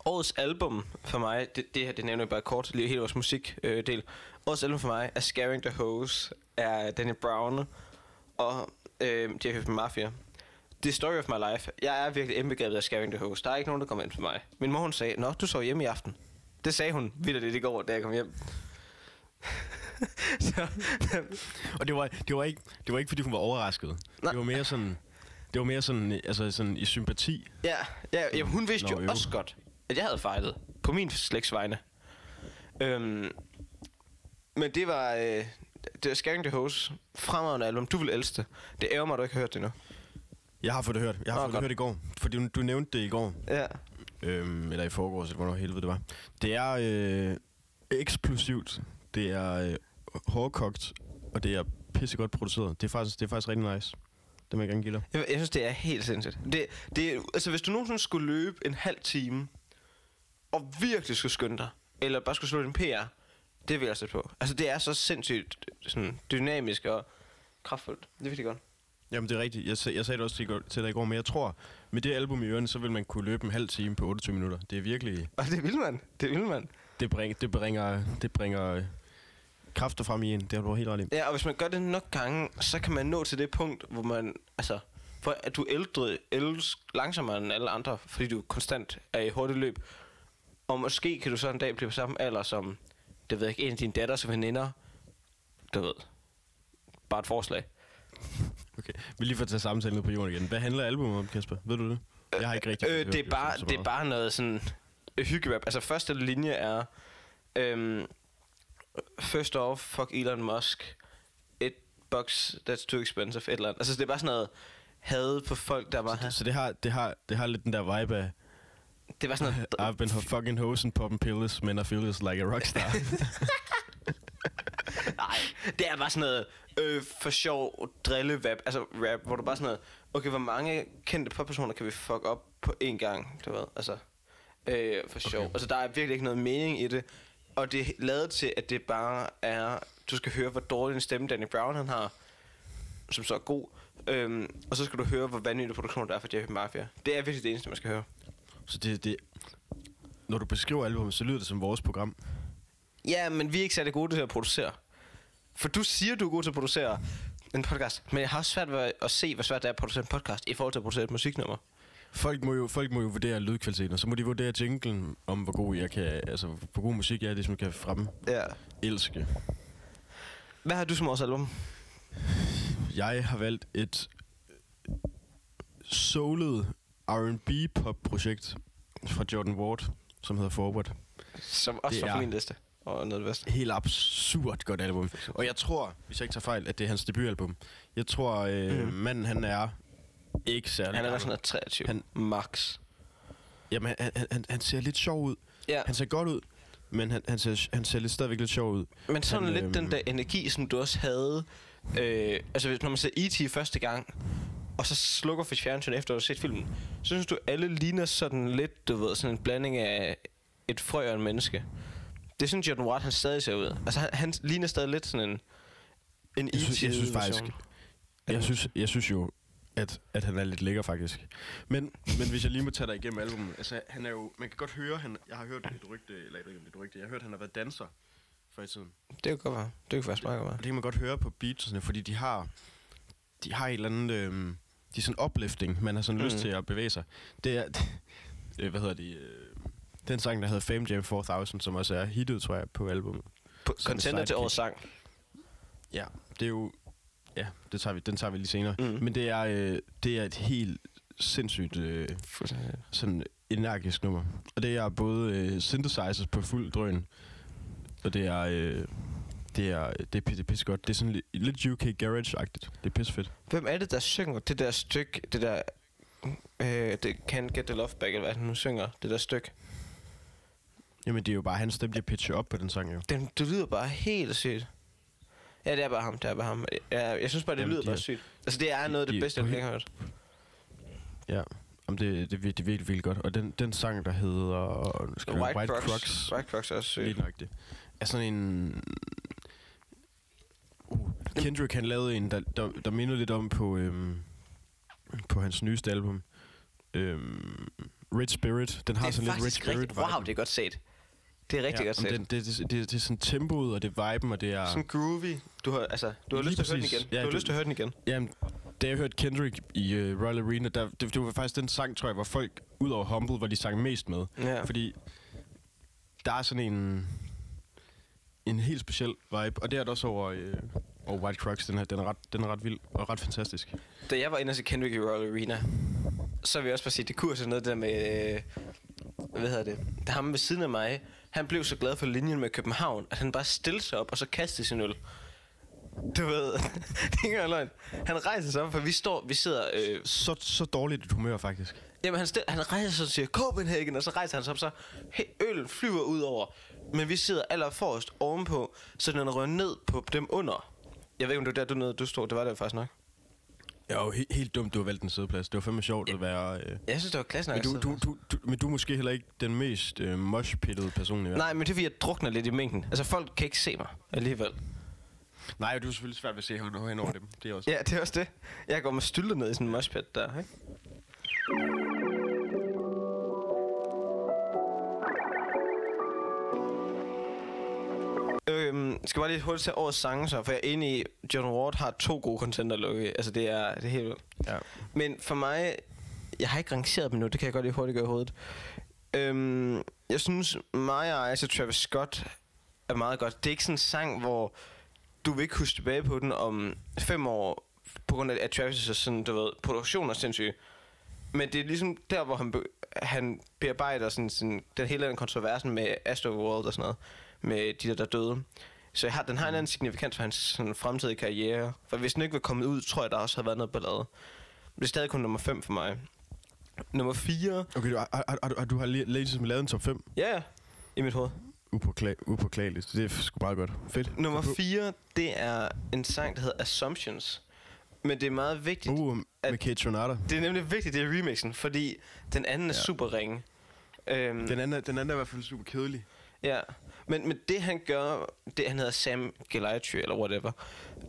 A: årets album for mig, det, det her det nævner jeg bare kort, lige hele vores musikdel. Øh, årets album for mig er Scaring the Hose af Danny Brown og øh, Jeff Mafia. The Story of My Life. Jeg er virkelig indbegrebet af Scaring the Hose. Der er ikke nogen, der kommer ind på mig. Min mor hun sagde, Nå, du sov hjemme i aften. Det sagde hun vildt det i går, da jeg kom hjem. så,
B: Og det var, det var, ikke, det var ikke, fordi hun var overrasket.
A: Nej.
B: Det var mere sådan... Det var mere sådan, altså sådan i sympati.
A: Ja, ja jamen, hun vidste
B: Nå,
A: jo
B: jo.
A: også godt, at jeg havde fejlet. På min slægts vegne. Øhm, men det var... Øh, det var Scaring the Hose. Fremragende album. Du vil elske det. Det ærger mig, at du ikke har hørt det nu.
B: Jeg har fået det hørt. Jeg har
A: Nå,
B: fået
A: godt.
B: det hørt i går. Fordi du, du nævnte det i går.
A: Ja.
B: Øhm, eller i forgårs, eller hvornår helvede det var. Det er øh, eksplosivt. Det er øh, hårdkogt. Og det er pissegodt produceret. Det er faktisk, det er faktisk rigtig nice. Det vil jeg gerne give dig.
A: Jeg, jeg synes, det er helt sindssygt. Det, det, er- altså, hvis du nogensinde skulle løbe en halv time, og virkelig skulle skynde dig, eller bare skulle slå din PR, det vil jeg sætte på. Altså, det er så sindssygt sådan, dynamisk og kraftfuldt. Det er virkelig godt.
B: Jamen, det er rigtigt. Jeg, jeg sagde det også til, til dig i går, men jeg tror, med det album i ørene, så vil man kunne løbe en halv time på 28 minutter. Det er virkelig...
A: Og det vil man. Det vil man.
B: Det, bring, det bringer, det bringer øh, kræfter frem i en. Det har du helt ret i.
A: Ja, og hvis man gør det nok gange, så kan man nå til det punkt, hvor man, altså, for at du ældre, ældes langsommere end alle andre, fordi du konstant er i hurtigt løb. Og måske kan du så en dag blive på samme alder som, det ved jeg ikke, en af dine datters veninder. Du ved. Bare et forslag.
B: Okay. Vi lige får tage samtalen på jorden igen. Hvad handler albumet om, Kasper? Ved du det? Jeg har ikke rigtig
A: Øh,
B: hørt
A: det, er bare,
B: så
A: det er bare noget sådan øh, hyggerap. Altså første linje er øhm, First off, fuck Elon Musk. Et box that's too expensive. Et eller andet. Altså det er bare sådan noget had på folk, der var...
B: Så det har, det, har, det har lidt den der vibe af,
A: Det var sådan noget...
B: I've been fucking hosen popping pills, men I feel this like a rockstar.
A: Nej, det er bare sådan noget øh, for sjov drillevap, altså rap, hvor du bare sådan noget, okay, hvor mange kendte poppersoner kan vi fuck op på én gang, du ved, altså, øh, for sjov.
B: Okay.
A: Altså, der er virkelig ikke noget mening i det, og det er lavet til, at det bare er, du skal høre, hvor dårlig en stemme Danny Brown han har, som så er god, øhm, og så skal du høre, hvor vanvittig produktion der er for Jeff Mafia. Det er virkelig det eneste, man skal høre.
B: Så det, det, når du beskriver albumet, så lyder det som vores program.
A: Ja, men vi er ikke særlig gode til at producere. For du siger, du er god til at producere en podcast, men jeg har også svært ved at se, hvor svært det er at producere en podcast i forhold til at producere et musiknummer.
B: Folk må jo, folk må jo vurdere lydkvaliteten, og så må de vurdere jinglen, om hvor god jeg kan, altså hvor god musik jeg er, ligesom kan frem
A: Ja.
B: elske.
A: Hvad har du som års album?
B: Jeg har valgt et soulet R&B pop projekt fra Jordan Ward, som hedder Forward.
A: Som også
B: Det
A: var på min liste. Og noget bedste.
B: Helt absurd godt album. Og jeg tror, hvis jeg ikke tager fejl, at det er hans debutalbum. Jeg tror, øh,
A: Mm.
B: manden han er ikke særlig
A: Han er da sådan noget 23.
B: Han-
A: Max.
B: Jamen, han, han, han, han ser lidt sjov ud.
A: Ja,
B: Han ser godt ud, men han, han, ser, han ser lidt stadigvæk lidt sjov ud.
A: men sådan
B: han,
A: lidt den
B: øhm,
A: der energi, som du også havde. Øh, altså, hvis- når man ser E.T. første gang, og så slukker for fjernsyn efter at have set filmen, så synes du, alle ligner sådan lidt, du ved, sådan en blanding af et frø og en menneske. Det synes Jordan Watt, han stadig ser ud. Altså, han, han ligner stadig lidt sådan en, en
B: Jeg synes- jeg synes faktisk-
A: version.
B: Jeg synes, jeg synes jo, at, at han er lidt lækker faktisk. Men, men hvis jeg lige må tage dig igennem albumet, altså han er jo, man kan godt høre, han, jeg har hørt et rygte, eller jeg ved ikke om det er et rygte, jeg har hørt, han har været danser før i tiden.
A: Det kan godt være. Det kan faktisk meget godt være.
B: Det kan man godt høre på beatsene, fordi de har, de har et eller andet, øhm, de er sådan uplifting, man har sådan mm. lyst til at bevæge sig. Det er, øh, hvad hedder de, øh, den sang, der hedder Fame Jam 4000, som også er hittet, tror jeg, på albumet.
A: På, contender til årets sang.
B: Ja, det er jo, ja, det tager vi, den tager vi lige senere.
A: Mm.
B: Men det er, øh, det er et helt sindssygt øh, sådan energisk nummer. Og det er både øh, synthesizers på fuld drøn, og det er, øh, Det er, det er, det er pisse godt. Det er sådan lidt, lidt UK Garage-agtigt. Det er pisse fedt.
A: Hvem er det, der synger det der stykke, det der... Øh, det Can't Get The Love Back, eller hvad han nu synger, det der stykke.
B: Jamen, det er jo bare hans stemme, der pitcher op på den sang, jo.
A: Den, det lyder bare helt sygt. Ja, det er bare ham, det er bare ham. Ja, jeg synes bare, det
B: Jamen,
A: lyder
B: de
A: bare
B: er-
A: sygt. Altså, det er noget af det
B: de
A: bedste, jeg har hørt.
B: Ja. Jamen, det, det, det er virkelig, virkelig godt. Og den, den sang, der hedder...
A: White, White Crocs. White Crocs er også sygt.
B: Lige nok det. Er sådan en... Kendrick han lavede en, der, der, der mindede lidt om på, øhm, på hans nyeste album. Øhm, Rich Spirit. Den har sådan lidt
A: faktisk
B: Spirit
A: rigtig, wow, det er godt set. Det er rigtig
B: ja,
A: godt set.
B: den, det, det, det, det, er sådan tempoet, og det er viben, og det er...
A: Sådan groovy. Du har, altså, du har lyst til at høre den igen.
B: Ja,
A: du har
B: du-
A: lyst til at høre den igen.
B: Jamen, da jeg hørte Kendrick i uh, Royal Arena, der, det, det var faktisk den sang, tror jeg, hvor folk, ud over Humble, hvor de sang mest med.
A: Ja.
B: Fordi der er sådan en, en helt speciel vibe, og det er det også over, øh, over White Crocs. Den, her, den, er ret, den er ret vild og ret fantastisk.
A: Da jeg var inde og se Kendrick i Royal Arena, så vil jeg også bare sige, det kunne sådan noget der med, øh, hvad hedder det, det ham ved siden af mig, han blev så glad for linjen med København, at han bare stillede sig op og så kastede sin øl. Du ved, det er ikke løgn. Han rejser sig op, for vi står, vi sidder, øh,
B: Så, så dårligt et humør, faktisk.
A: Jamen, han, stil, han rejser sig og siger, Copenhagen, og så rejser han sig op, så he- øllen flyver ud over. Men vi sidder aller forrest ovenpå, så den rører ned på dem under. Jeg ved ikke, om det var der, du, nåede, du stod. Det var det faktisk nok.
B: Jeg er jo he- helt dumt, du har valgt en sædeplads. Det var fandme sjovt at være... Øh.
A: Jeg synes, det var klasse nok.
B: Men, du, du, du, du, men du er måske heller ikke den mest øh, moshpittede person i verden.
A: Nej, men det er fordi, jeg drukner lidt i mængden. Altså, folk kan ikke se mig alligevel.
B: Nej, og du er selvfølgelig svært ved at se hen over dem. Det er også...
A: Ja, det er også det. Jeg går med stylter ned i sådan en moshpit der, ikke? Øhm, skal bare lige hurtigt tage årets sange så, for jeg er enig i, John Ward har to gode contender lukke. Altså, det er, det er helt vildt.
B: Ja.
A: Men for mig, jeg har ikke rangeret dem nu, det kan jeg godt lige hurtigt gøre i hovedet. Øhm, jeg synes, Maya Eyes og Travis Scott er meget godt. Det er ikke sådan en sang, hvor du vil ikke huske tilbage på den om fem år, på grund af, at Travis' sådan, du ved, produktion er sindssyg. Men det er ligesom der, hvor han, be- han bearbejder sådan, sådan, den hele den kontroversen med Astro World og sådan noget, med de der, der døde. Så jeg har, den har en anden signifikans for hans sådan, fremtidige karriere. For hvis den ikke var kommet ud, tror jeg, der også havde været noget ballade. Det er stadig kun nummer 5 for mig. Nummer 4...
B: Okay, du, har, har, har, du har lige ligesom lavet en top 5
A: Ja, ja. I mit hoved.
B: upåkla- upåklageligt. Det er sgu bare godt. Fedt.
A: Nummer 4, det er en sang, der hedder Assumptions. Men det er meget vigtigt.
B: Uh, med
A: at-
B: Kate Tronada.
A: Det er nemlig vigtigt, det er remixen, fordi den anden er
B: Ja.
A: super ringe. Øhm,
B: Den anden, den anden er i hvert fald super kedelig.
A: Ja, men, men det han gør, det han hedder Sam Gillespie, eller whatever,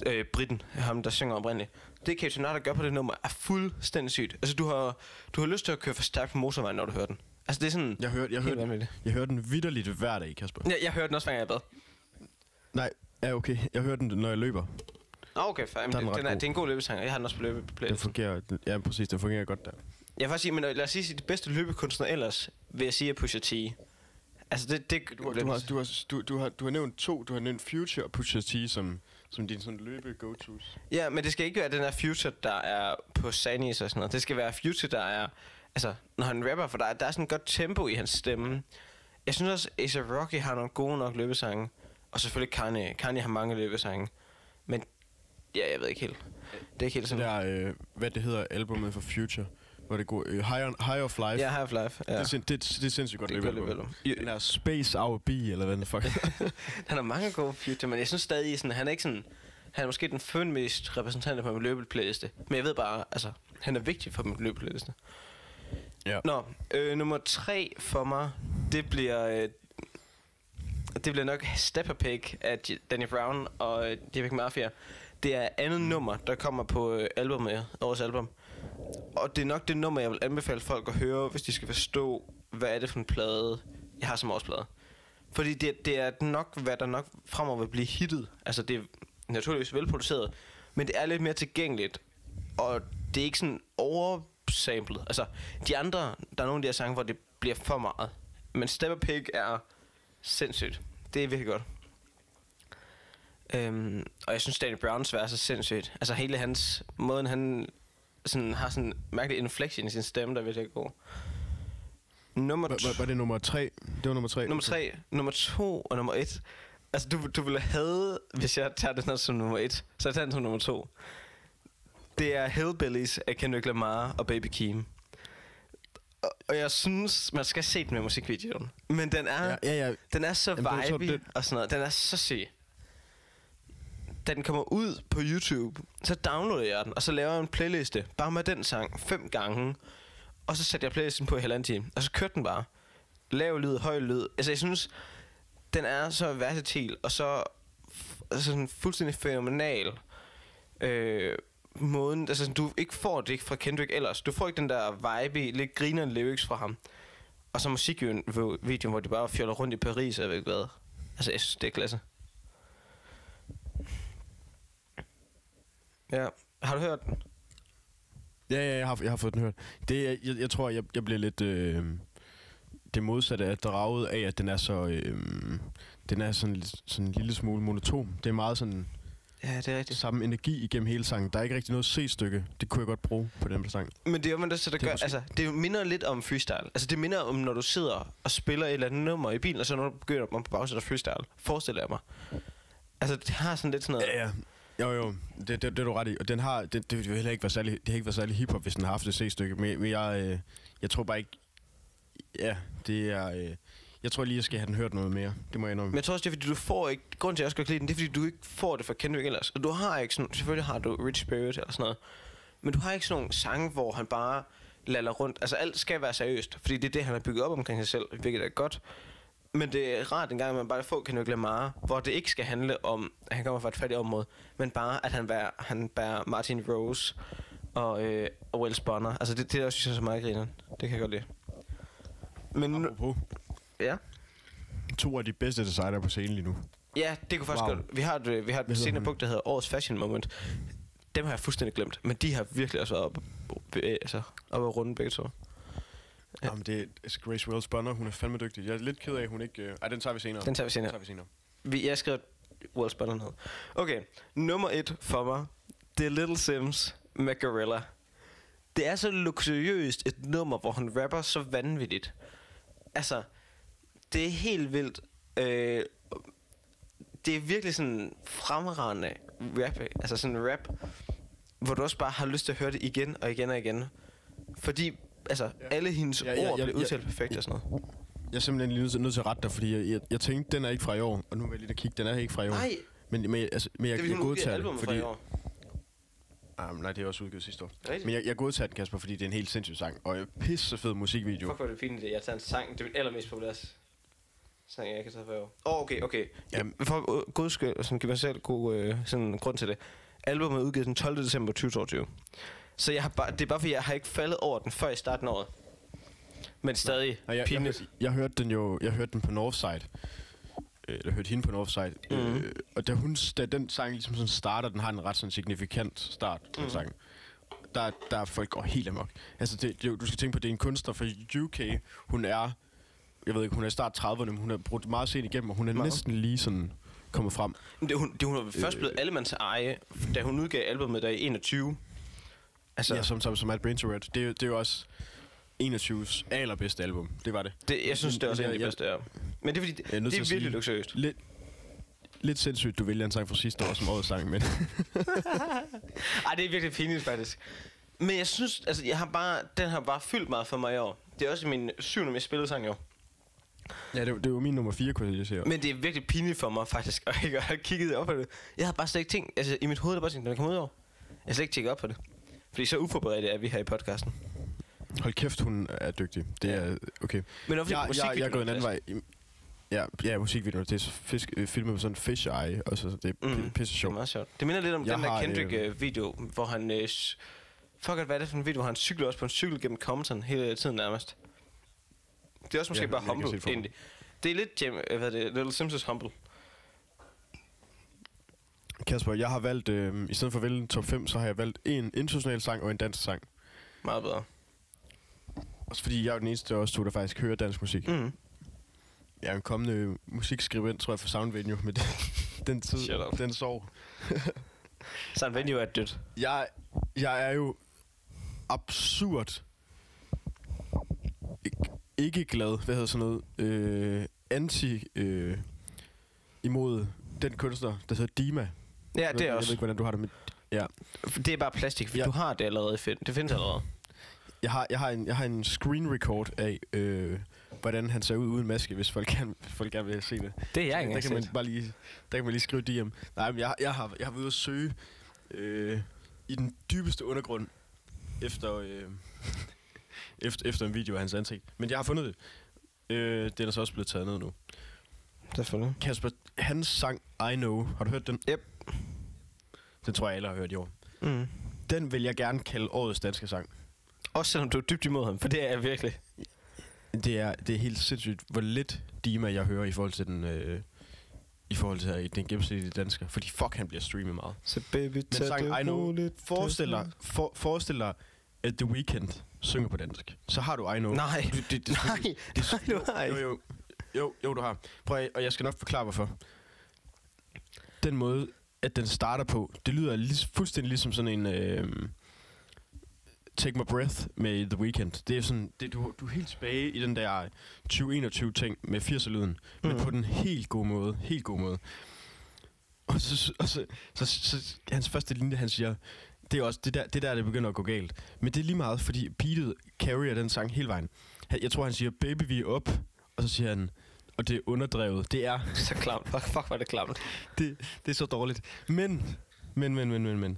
A: øh, Britten, ham der synger oprindeligt, det Kate Renata gør på det nummer, er fuldstændig sygt. Altså du har, du har lyst til at køre for stærkt på motorvejen, når du hører den. Altså det er sådan
B: Jeg hørte, jeg hørte,
A: vanvittigt.
B: jeg hørte den vidderligt hver dag, Kasper.
A: Ja, jeg hørte den også, hver gang jeg bad.
B: Nej, ja okay. Jeg hører den, når jeg løber.
A: Nå, okay, fair. Men
B: Der er
A: den,
B: den
A: den er, det er en god løbesang, og jeg har den også på
B: Den
A: løbeplaylisten.
B: fungerer, ja præcis, den fungerer godt der.
A: Jeg vil faktisk sige, men lad os sige, at de bedste løbekunstnere ellers, vil jeg sige, er Pusha T. Altså det, det
B: Du har, du, har, du, har, du, du, har, du har nævnt to. Du har nævnt Future og Pusha T som, som dine sådan løbe go-tos.
A: Ja, men det skal ikke være den her Future, der er på Sanis og sådan noget. Det skal være Future, der er... Altså, når han rapper, for der, er- der er sådan et godt tempo i hans stemme. Jeg synes også, A$AP Rocky har nogle gode nok løbesange. Og selvfølgelig Kanye. Kanye har mange løbesange. Men ja, jeg ved ikke helt. Det er ikke helt
B: Det
A: sådan.
B: der, øh, hvad det hedder, albumet for Future, hvor det går, øh, High, on, High of Life.
A: Ja, Half Life. Ja.
B: Det, er, sind- det, det er sindssygt godt
A: er
B: løbet. Den der Space Our B, eller hvad den fuck.
A: Han har mange gode Future, men jeg synes stadig, sådan, han er ikke sådan... Han er måske den føn mest repræsentant på min løbeplayliste. Men jeg ved bare, altså, han er vigtig for min løbeplayliste.
B: ja.
A: Nå, øh, nummer tre for mig, det bliver... Øh, det bliver nok Stepper Pig af Danny Brown og øh, Mafia. Det er andet nummer, der kommer på øh, albumet, årets album. Og det er nok det nummer, jeg vil anbefale folk at høre, hvis de skal forstå, hvad er det for en plade, jeg har som årsplade. Fordi det, det er nok, hvad der nok fremover vil blive hittet. Altså, det er naturligvis velproduceret, men det er lidt mere tilgængeligt. Og det er ikke sådan oversamplet. Altså, de andre, der er nogle af de her sange, hvor det bliver for meget. Men Stepper Pig er sindssygt. Det er virkelig godt. Øhm, og jeg synes, Danny Browns vers er sindssygt. Altså, hele hans... Måden, han sådan, har sådan en mærkelig inflection i sin stemme, der er virkelig god. Nummer
B: Var, var, det nummer tre? Det var nummer tre.
A: Nummer tre, nummer to og nummer et. Altså, du, du ville have, hvis jeg tager den her som nummer et, så jeg tager den som nummer to. Det er Hillbillies af Kendrick Lamar og Baby Keem. Og, og jeg synes, man skal se den med musikvideoen. Men den er,
B: Ja, ja, ja.
A: den er så
B: Jamen, det-
A: og sådan noget. Den er så syg. Da den kommer ud på YouTube, så downloader jeg den, og så laver jeg en playliste. Bare med den sang fem gange. Og så sætter jeg playlisten på i halvanden time. Og så kørte den bare. Lav lyd, høj lyd. Altså, jeg synes, den er så versatil, og så altså sådan fuldstændig fænomenal. Øh, måden, altså du ikke får det fra Kendrick ellers. Du får ikke den der vibe, lidt griner lyrics fra ham. Og så musikvideoen, hvor de bare fjoller rundt i Paris, og jeg ved ikke hvad. Altså, jeg synes, det er klasse. Ja, har du hørt den?
B: Ja, ja, jeg har, jeg har fået den hørt. Det, jeg, jeg tror, jeg, jeg bliver lidt... Øh, det modsatte af draget af, at den er så... Øh, den er sådan, sådan en lille smule monoton. Det er meget sådan
A: Ja, det er rigtigt.
B: samme energi igennem hele sangen. Der er ikke rigtig noget C-stykke. Det kunne jeg godt bruge på den sang.
A: Men det er jo, man der, så der
B: Det
A: gør,
B: måske-
A: altså, det minder lidt om freestyle. Altså, det minder om, når du sidder og spiller et eller andet nummer i bilen, og så når du begynder man på bagsæt freestyle. Forestiller jeg mig. Altså, det har sådan lidt sådan noget...
B: Ja, ja. Jo, jo, det, det, det er du ret i. Og den har, det, det det, heller ikke være særlig, det har ikke været særlig hiphop, hvis den har haft et C-stykke. Men, men jeg, øh, jeg tror bare ikke... Ja, det er... Øh, jeg tror lige, jeg skal have den hørt noget mere. Det må jeg indrømme.
A: Men jeg tror også, det er fordi, du får ikke... Grunden til, at jeg også godt lide den, det er fordi, du ikke får det fra Kendrick ellers. Og du har ikke sådan... Selvfølgelig har du Rich Spirit eller sådan noget. Men du har ikke sådan nogle sange, hvor han bare laller rundt. Altså, alt skal være seriøst. Fordi det er det, han har bygget op omkring sig selv, hvilket er godt. Men det er rart en gang, at man bare får Kendrick Lamar, hvor det ikke skal handle om, at han kommer fra et fattigt område, men bare, at han bærer, han bærer Martin Rose og, øh, og Wells Bonner. Altså, det, det er også synes jeg, er så meget griner. Det kan jeg godt lide. Men nu,
B: Apropos,
A: ja.
B: to af de bedste designer på scenen lige nu.
A: Ja, det kunne faktisk
B: Wow.
A: godt. Vi har et, øh, vi har et senere punkt, der hedder Årets Fashion Moment. Dem har jeg fuldstændig glemt, men de har virkelig også været op, øh, altså, op at runde begge to.
B: Ja. Jamen, det er altså, Grace Wells Bonner. Hun er fandme dygtig. Jeg er lidt ked af, at hun ikke... Øh... Ej, den tager vi senere.
A: Den tager vi
B: Den
A: senere.
B: tager vi senere.
A: Vi, jeg skrev Wells Bonner ned. Okay, nummer et for mig, det er Little Sims med Gorilla. Det er så luksuriøst et nummer, hvor han rapper så vanvittigt. Altså, det er helt vildt. Øh, det er virkelig sådan fremragende rap, altså sådan en rap, hvor du også bare har lyst til at høre det igen og igen og igen. Fordi, altså, ja. alle hendes
B: Ja,
A: ja,
B: ja,
A: ja, ord
B: ja,
A: bliver
B: ja.
A: udtalt perfekt og sådan noget.
B: Jeg er simpelthen lige nødt til, nødt til at rette dig, fordi jeg, jeg, jeg tænkte, den er ikke fra i år. Og nu vil jeg lige da kigge, den er ikke fra i år.
A: Nej,
B: Men, men, altså, men jeg,
A: det
B: jeg,
A: vil hun udgive
B: godtager den,
A: fra
B: fordi...
A: i år.
B: Ah, nej, det er også udgivet sidste år.
A: Rigtigt?
B: Men jeg, jeg godtager den, Kasper, fordi det er en helt sindssyg sang. Og en pisse fed musikvideo.
A: Fuck, hvor er det fint, at jeg tager en sang. Det er min allermest populære sang, jeg kan tage for i år. Åh, oh, okay, okay.
B: Jamen.
A: For øh, god skyld, sådan, give mig selv god øh, sådan, grund til det. Albumet er udgivet den 12. december 2022. Så jeg har bare, det er bare fordi, jeg har ikke faldet over den før i starten af året. Men stadig
B: Nej, jeg, jeg,
A: pinligt.
B: jeg, jeg, hørte den jo, jeg hørte den på Northside. Øh, jeg hørte hende på Northside. Mm.
A: Mhm.
B: Øh, og da, hun, da den sang ligesom sådan starter, den har en ret sådan signifikant start, den
A: Mhm.
B: sang. Der, der er folk går helt amok. Altså, det, det, du skal tænke på, det er en kunstner fra UK. Hun er, jeg ved ikke, hun er i start 30'erne, men hun har brugt meget sent igennem, og hun er
A: Meget.
B: næsten lige sådan kommet frem.
A: Men det, hun, det, hun var først blevet allemands eje, da hun udgav albumet der i 21. Altså,
B: Ja, som, som, som Matt Brain to Red. Det, er jo- det er jo også 21's allerbedste album. Det var det.
A: det, jeg synes, det er også en af de
B: Jeg-
A: bedste, ja. Men det er fordi, det,
B: Jeg er
A: det er virkelig
B: sige-
A: luksuriøst.
B: Lidt, lidt sindssygt, du vælger en sang fra sidste år som årets sang, men...
A: Ej, det er virkelig pinligt, faktisk. Men jeg synes, altså, jeg har bare, den har bare fyldt meget for mig i år. Det er også min syvende mest spillede sang i år.
B: Ja, det, det er jo min nummer 4, kunne jeg sige.
A: Men det er virkelig pinligt for mig, faktisk, at ikke have kigget op på det. Jeg har bare slet ikke tænkt, altså i mit hoved, der bare tænkt, den kommer ud over. Jeg har slet ikke tjekket op på det. Fordi så uforberedt er vi her i podcasten.
B: Hold kæft, hun er dygtig. Det er okay.
A: Men også
B: Jeg, jeg, jeg er gået en anden vej. Ja, ja musikvideoer. Det er så fisk, øh, filmet med sådan en fish eye, og så det er
A: Mm.
B: pisse
A: Det er
B: sjovt.
A: meget sjovt. Det minder lidt om
B: Jeg
A: den der Kendrick-video, hvor han... Øh, fuck, hvad er det for en video, hvor han cykler også på en cykel gennem Compton hele tiden nærmest. Det er også måske
B: Ja,
A: bare humble, egentlig. Det er lidt, Jam, øh, hvad er det, Little Sims' humble.
B: Kasper, jeg har valgt, øh, i stedet for at vælge en top 5, så har jeg valgt en international sang og en dansk sang.
A: Meget bedre.
B: Også fordi jeg er den eneste af os to, der faktisk hører dansk musik. Mm. Jeg er en kommende musikskribent, tror jeg, for Soundvenue, men den, den tid,
A: Shut up.
B: den sov.
A: Venue er dødt.
B: Jeg, jeg er jo absurd ikke, ikke glad, hvad hedder sådan noget, øh, anti, øh, imod den kunstner, der hedder Dima.
A: Ja,
B: Jeg
A: det er
B: Jeg
A: også.
B: ved ikke, hvordan du har det med... Ja.
A: Det er bare plastik, for
B: Ja.
A: du har det allerede. Det findes allerede.
B: Jeg har, jeg har, en, jeg har en screen record af, øh, hvordan han ser ud uden maske, hvis folk gerne, hvis folk gerne vil se det.
A: Det er jeg ikke
B: der kan man
A: engang
B: bare lige, der kan man lige skrive DM. Nej, men jeg, jeg, har, jeg har været ude at søge øh, i den dybeste undergrund efter, øh, efter, efter en video af hans ansigt. Men jeg har fundet det. Øh, det er der så også blevet taget ned nu.
A: Selvfølgelig.
B: Kasper, hans sang I Know, har du hørt den?
A: Yep.
B: Den tror jeg alle har hørt i år.
A: Mm.
B: Den vil jeg gerne kalde årets danske sang.
A: Også selvom du er dybt imod ham, for det er jeg virkelig.
B: Det er, det er helt sindssygt, hvor lidt Dima jeg hører i forhold til den... Øh, i forhold til den gennemsnitlige dansker. Fordi fuck, han bliver streamet meget.
A: Så baby,
B: Men sang
A: det
B: I Know, forestil dig, for, forestil dig, at The Weeknd synger på dansk. Så har du I Know.
A: Nej,
B: Du, det, det,
A: nej,
B: det,
A: nej, du har
B: jo, jo, jo, jo, du har. Prøv at, og jeg skal nok forklare, hvorfor. Den måde, at den starter på, det lyder lig, fuldstændig ligesom sådan en... Øh, Take My Breath med The Weeknd. Det er sådan, det, du, du er helt tilbage i den der 2021-ting med 80'er-lyden, mm. men på den helt gode måde. Helt gode måde. Og så, og så, så, så, så hans første linje, han siger, det er også det der, det der, det begynder at gå galt. Men det er lige meget, fordi beatet carrier den sang hele vejen. Jeg tror, han siger, baby, vi er op. Og så siger han, og det er underdrevet. Det er,
A: Så klamt. Fuck, fuck, var det klamt.
B: det, det er så dårligt. Men, men, men, men, men, men.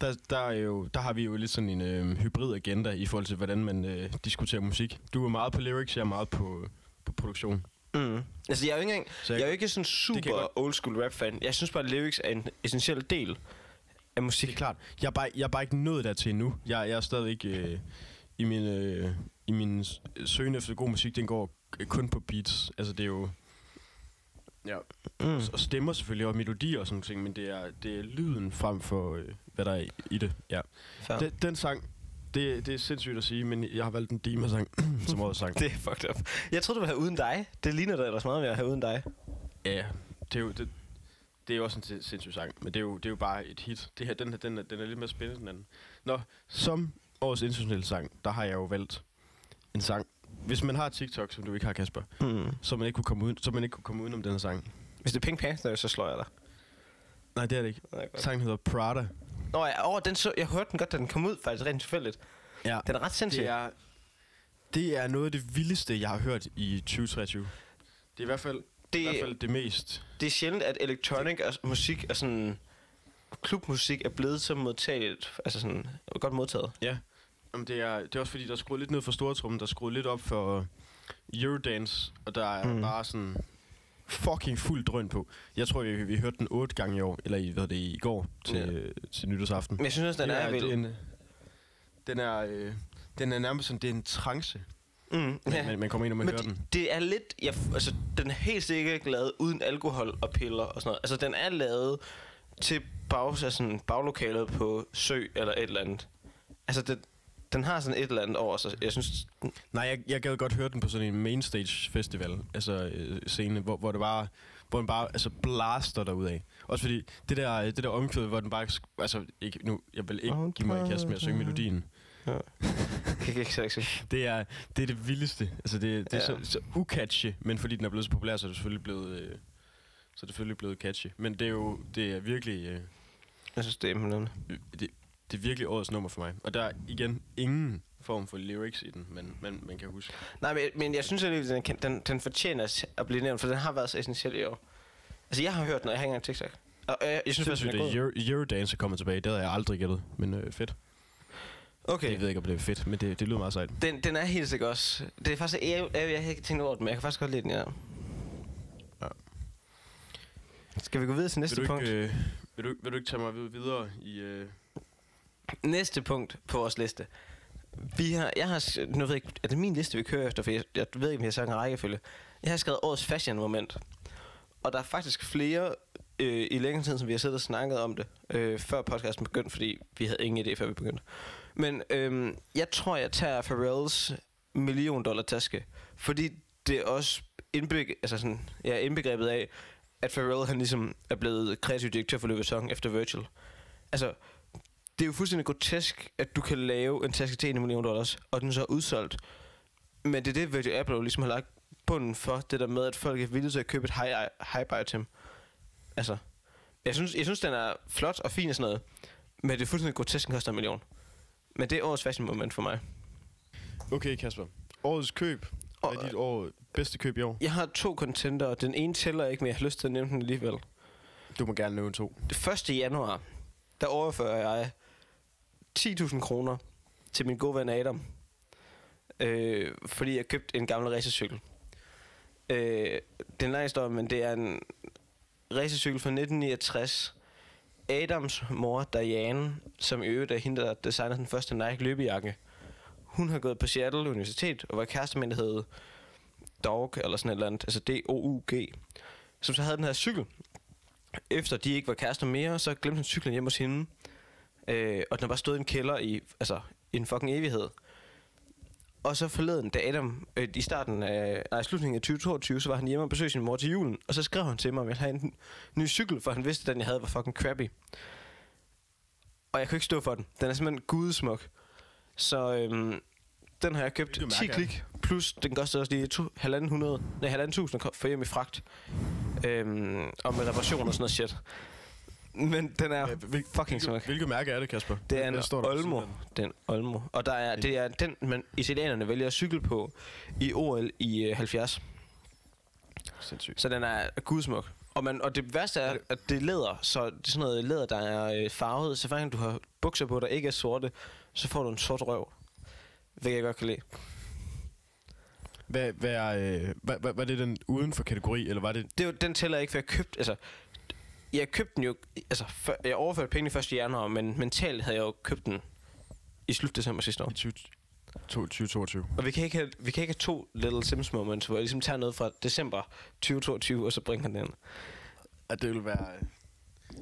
B: Der, der, er jo, der har vi jo lidt sådan en øh, hybrid agenda i forhold til, hvordan man øh, diskuterer musik. Du er meget på lyrics, jeg er meget på, på produktion.
A: Mm. Altså, jeg er jo ikke, engang,
B: Så
A: jeg er jo ikke sådan
B: jeg
A: super
B: godt-
A: old school rap fan. Jeg synes bare, at lyrics er en essentiel del af musik.
B: Det er klart. Jeg er bare, jeg er bare ikke nået dertil endnu. Jeg, jeg er stadigvæk øh, i min, øh, i min søgen efter god musik, den går kun på beats. Altså det er jo... Ja.
A: Mm.
B: Og stemmer selvfølgelig, og melodier og sådan ting, men det er, det er lyden frem for, øh, hvad der er i, i det. Ja.
A: Fair.
B: Den, den sang, det, det er sindssygt at sige, men jeg har valgt en Dima-sang som årets sang.
A: Det er fucked up. Jeg troede, du ville have uden dig. Det ligner da ellers meget mere at have uden dig.
B: Ja, det er jo... Det, det er jo også en sin- sindssyg sang, men det er jo, det er jo bare et hit. Det her, den, her, den, er, den er lidt mere spændende end den anden. Nå, som årets internationale sang, der har jeg jo valgt en sang. Hvis man har TikTok, som du ikke har, Kasper,
A: Mm.
B: så man ikke kunne komme, ud, så man ikke kunne komme udenom den her sang.
A: Hvis det er Pink Panther, så slår jeg dig.
B: Nej, det er det ikke.
A: Nej.
B: Sangen hedder Prada.
A: Nå, ja, åh, den så, jeg hørte den godt, da den kom ud, faktisk rent tilfældigt.
B: Ja,
A: Den er ret sindssyg.
B: det er, det er noget af det vildeste, jeg har hørt i 2023. Det er i hvert fald det, i hvert fald det mest.
A: det er sjældent, at electronic og musik og sådan klubmusik er blevet så modtaget, altså sådan godt modtaget.
B: Ja. Jamen, det, er, det er også fordi, der er skruet lidt ned for stortrummen, der er skruet lidt op for Eurodance, og der er
A: Mm.
B: bare sådan fucking fuld drøn på. Jeg tror, vi, vi hørte den otte gange i år, eller i, hvad er det, i går til,
A: Ja.
B: ja. til nytårsaften.
A: Men jeg synes også, den
B: Det
A: er, vild.
B: den, den er, øh, den er nærmest sådan, det er en trance,
A: Mm,
B: ja.
A: ja.
B: man, man kommer ind, når man
A: Men
B: hører
A: det,
B: den.
A: det er lidt, ja, altså den er helt sikkert ikke lavet uden alkohol og piller og sådan noget. Altså den er lavet til bag, altså, sådan, baglokalet på sø eller et eller andet. Altså den, den har sådan et eller andet over sig. Jeg synes,
B: Nej, jeg, jeg gad godt høre den på sådan en mainstage festival, altså øh, scene, hvor, hvor det bare, hvor den bare altså blaster af. Også fordi det der, det der omkvæd, hvor den bare, altså ikke, nu, jeg vil ikke give mig i kast med at synge melodien.
A: sige
B: Det er, det er det vildeste. Altså det, det er
A: Ja.
B: så, så ukatchy, men fordi den er blevet så populær, så er det selvfølgelig blevet, øh, så er det selvfølgelig blevet catchy. Men det er jo, det er virkelig, øh,
A: Jeg synes, det er imponerende.
B: det, det er virkelig årets nummer for mig. Og der er igen ingen form for lyrics i den, men man, man kan huske.
A: Nej, men, men jeg synes alligevel, den, den, den fortjener at- blive nævnt, for den har været så essentiel i år. Altså, jeg har hørt den, og jeg har ikke engang TikTok. Og øh, jeg synes faktisk, den er god.
B: Euro, Eurodance er kommet tilbage. Det havde jeg aldrig gættet, men øh, fedt. Okay. Jeg ved ikke, om det er fedt, men det, det lyder meget sejt.
A: Den, den er helt sikkert også... Det er faktisk... Jeg, jeg, jeg har ikke tænkt over den, men jeg kan faktisk godt lide den, ja.
B: Ja.
A: Skal vi gå videre til næste
B: vil, du
A: punkt?
B: ikke, øh, vil, du, vil du ikke tage mig vid- videre i... Øh...
A: Næste punkt på vores liste. Vi har, jeg har, nu ved jeg ikke, er det min liste, vi kører efter, for jeg, jeg ved ikke, om jeg har en rækkefølge. Jeg har skrevet årets fashion moment. Og der er faktisk flere øh, i længere tid, som vi har siddet og snakket om det, øh, før podcasten begyndte, fordi vi havde ingen idé, før vi begyndte. Men øh, jeg tror, jeg tager Pharrells million dollar taske, fordi det er også indbeg, altså sådan, ja, indbegrebet af, at Pharrell han ligesom er blevet kreativ direktør for Louis Vuitton efter Virgil. Altså, det er jo fuldstændig grotesk, at du kan lave en taske til 1 million dollars, og den så er udsolgt. Men det er det, Virgil Abloh ligesom har lagt bunden for, det der med, at folk er villige til at købe et high, high item. Altså, jeg synes, jeg synes, den er flot og fin og sådan noget. Men det er fuldstændig grotesk, den koster en million. Men det er årets fashion moment for mig.
B: Okay, Kasper. Årets køb. Hvad er dit år, bedste køb i år?
A: Jeg har to contenter, og den ene tæller ikke, men jeg har lyst til at nævne den alligevel.
B: Du må gerne nævne to.
A: Det 1. januar, der overfører jeg 10.000 kroner til min gode ven Adam. Øh, fordi jeg købte en gammel racercykel. Øh, det er en lang historie, men det er en racercykel fra 1969. Adams mor, Diane, som i øvrigt er hende, der designede den første Nike løbejakke. Hun har gået på Seattle Universitet og var kæreste med en, der hed Dog, eller sådan et eller andet, altså D-O-U-G, som så havde den her cykel. Efter de ikke var kærester mere, så glemte han cyklen hjemme hos hende. Øh, og den har bare stået i en kælder i, altså, en fucking evighed. Og så forleden, da Adam øh, i starten af, nej, slutningen af 2022, så var han hjemme og besøgte sin mor til julen. Og så skrev han til mig, at han ville have en ny cykel, for han vidste, at den jeg havde var fucking crappy. Og jeg kunne ikke stå for den. Den er simpelthen gudsmuk. Så øhm, den har jeg købt
B: Hvilket
A: 10
B: mærke er
A: klik. Plus den koster også lige to, 1.500, nej 1.500 for hjem i fragt. Øhm, og med reparation og sådan noget shit. Men den er
B: Hvil-
A: fucking smuk.
B: hvilket mærke er det, Kasper?
A: Det er en
B: står
A: Olmo. Den Olmo. Og der er, det er den, man italienerne vælger at cykle på i OL i øh, 70.
B: den? Sindssygt.
A: Så den er gudsmuk. Og, man, og det værste er, at det er læder, så det er sådan noget læder, der er øh, farvet. Så faktisk, du har bukser på, der ikke er sorte, så får du en sort røv. Hvilket jeg godt kan lide.
B: Hvad, hvad, er, øh, hvad, hvad, er det den uden for kategori, eller var det...
A: Det er den tæller ikke, for jeg købte, altså, jeg købte den jo, altså, før, jeg overførte pengene 1. januar, men mentalt havde jeg jo købt den i slut december sidste år.
B: I 20, 2022.
A: Og vi kan ikke have, vi kan ikke have to Little Sims moments, hvor jeg ligesom tager noget fra december 2022, og så bringer den ind.
B: At det vil være... øh,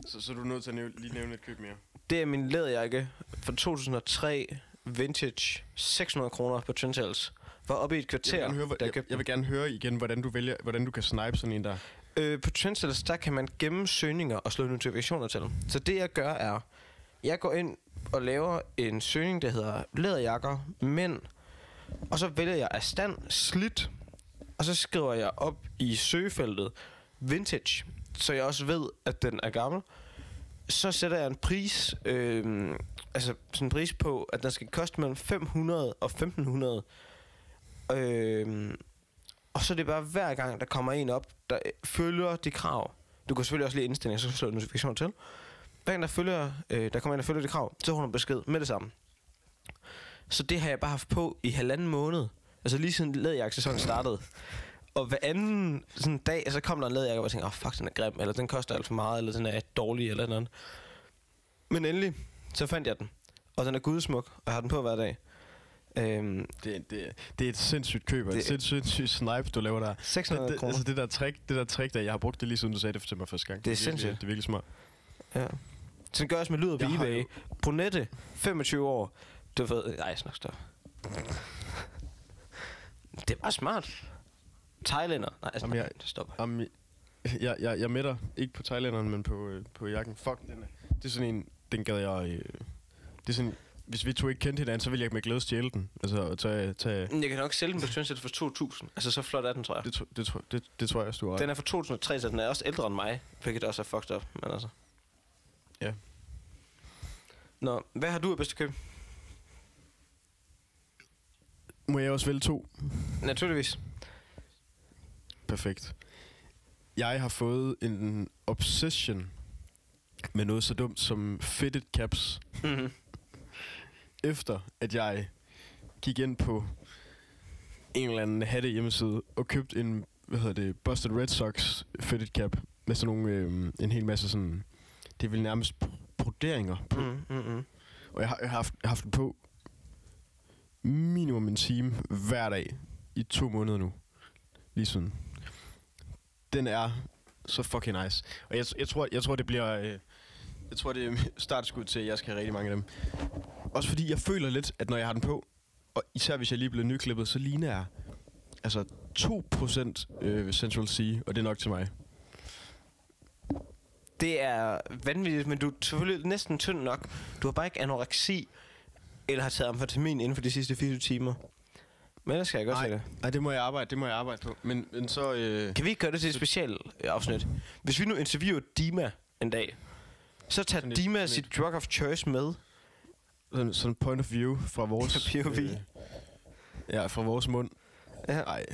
B: Så, så er du nødt til at nævne, lige nævne et køb mere.
A: Det er min læderjakke fra 2003, vintage, 600 kroner på Trendsales. Var oppe i et
B: Jeg vil,
A: kvarter,
B: høre, hvor-
A: jeg
B: jeg vil gerne høre igen, hvordan du vælger, hvordan du kan snipe sådan en der.
A: Øh, på Trendsales, der kan man gemme søgninger og slå notifikationer til. Så det jeg gør er, jeg går ind og laver en søgning, der hedder læderjakker, mænd, og så vælger jeg afstand, slidt, og så skriver jeg op i søgefeltet vintage, så jeg også ved, at den er gammel. Så sætter jeg en pris, øh, altså sådan en pris på, at den skal koste mellem 500 og 1500. Øh, og så er det bare hver gang, der kommer en op, der øh, følger de krav. Du kan selvfølgelig også lige indstille, så kan du slå notifikation til. Hver gang der, følger, øh, der kommer en, der følger de krav, så får du en besked med det samme. Så det har jeg bare haft på i halvanden måned. Altså lige siden læderjakkesæsonen startede. Og hver anden sådan dag, så kom der en læderjakke, og jeg tænkte, åh oh, fuck, den er grim, eller den koster alt for meget, eller den er dårlig, eller noget. Men endelig, så fandt jeg den. Og den er gudsmuk, og jeg har den på hver dag. Øhm,
B: Det, det, det er et sindssygt køb, og et
A: Det-
B: sindssygt, sindssygt snipe, du laver der.
A: 600
B: det, det, altså det der trick, det der trick der, jeg har brugt det lige siden du sagde det til mig første gang.
A: Det er
B: virkelig-
A: sindssygt.
B: Det er virkelig smart.
A: Ja. Så den gør også med lyd på
B: Jeg
A: eBay. Brunette, 25 år. Du ved... Nej, snakker stop. Det er bare smart. Thailander. Nej, altså,
B: Jamen, jeg-
A: det stopper.
B: Jamen, jeg, jeg, jeg, jeg mætter ikke på thailænderen, men på, øh, på jakken. Fuck, den er, det er sådan en, den gad jeg... Øh, det er sådan, hvis vi to ikke kendte hinanden, så ville jeg med glæde stjæle den. Altså, tage, tage,
A: Jeg kan nok sælge den på Trendsales for 2.000. Altså, så flot er den, tror jeg.
B: det, det, det, det, tror jeg også, du har.
A: Den er fra 2003, så den er også ældre end mig. Hvilket også er fucked up, men altså.
B: Ja.
A: Nå, hvad har du af bedste køb?
B: Må jeg også vælge to?
A: Naturligvis.
B: Perfekt. Jeg har fået en obsession med noget så dumt som fitted caps,
A: Mm-hmm.
B: Efter at jeg gik ind på en eller anden hatte hjemmeside og købte en, hvad hedder det, Boston Red Sox fitted cap med sådan nogle, øh, en hel masse sådan, det er vel nærmest br- broderinger på. Mm.
A: Mm, mm, mm.
B: Og jeg har, jeg har haft, jeg har haft den på minimum en time hver dag i to måneder nu. Lige sådan. Den er så fucking nice. Og jeg, jeg, tror, jeg tror, det bliver... Øh, jeg tror, det er startskud til, at jeg skal have rigtig mange af dem. Også fordi jeg føler lidt, at når jeg har den på, og især hvis jeg lige bliver nyklippet, så ligner jeg altså 2% øh, Central C, og det er nok til mig.
A: Det er vanvittigt, men du er selvfølgelig næsten tynd nok. Du har bare ikke anoreksi, eller har taget amfetamin inden for de sidste 24 timer. Men ellers skal jeg godt se det.
B: Nej, det må jeg arbejde, det må jeg arbejde på. Men, men så... Øh,
A: Kan vi ikke gøre det til et specielt afsnit? Hvis vi nu interviewer Dima en dag, så tager
B: Sådan et-
A: Dima
B: sådan
A: sit drug of choice med.
B: sådan, sådan point of view fra vores...
A: POV.
B: ja, fra vores mund.
A: Ja.
B: Nej.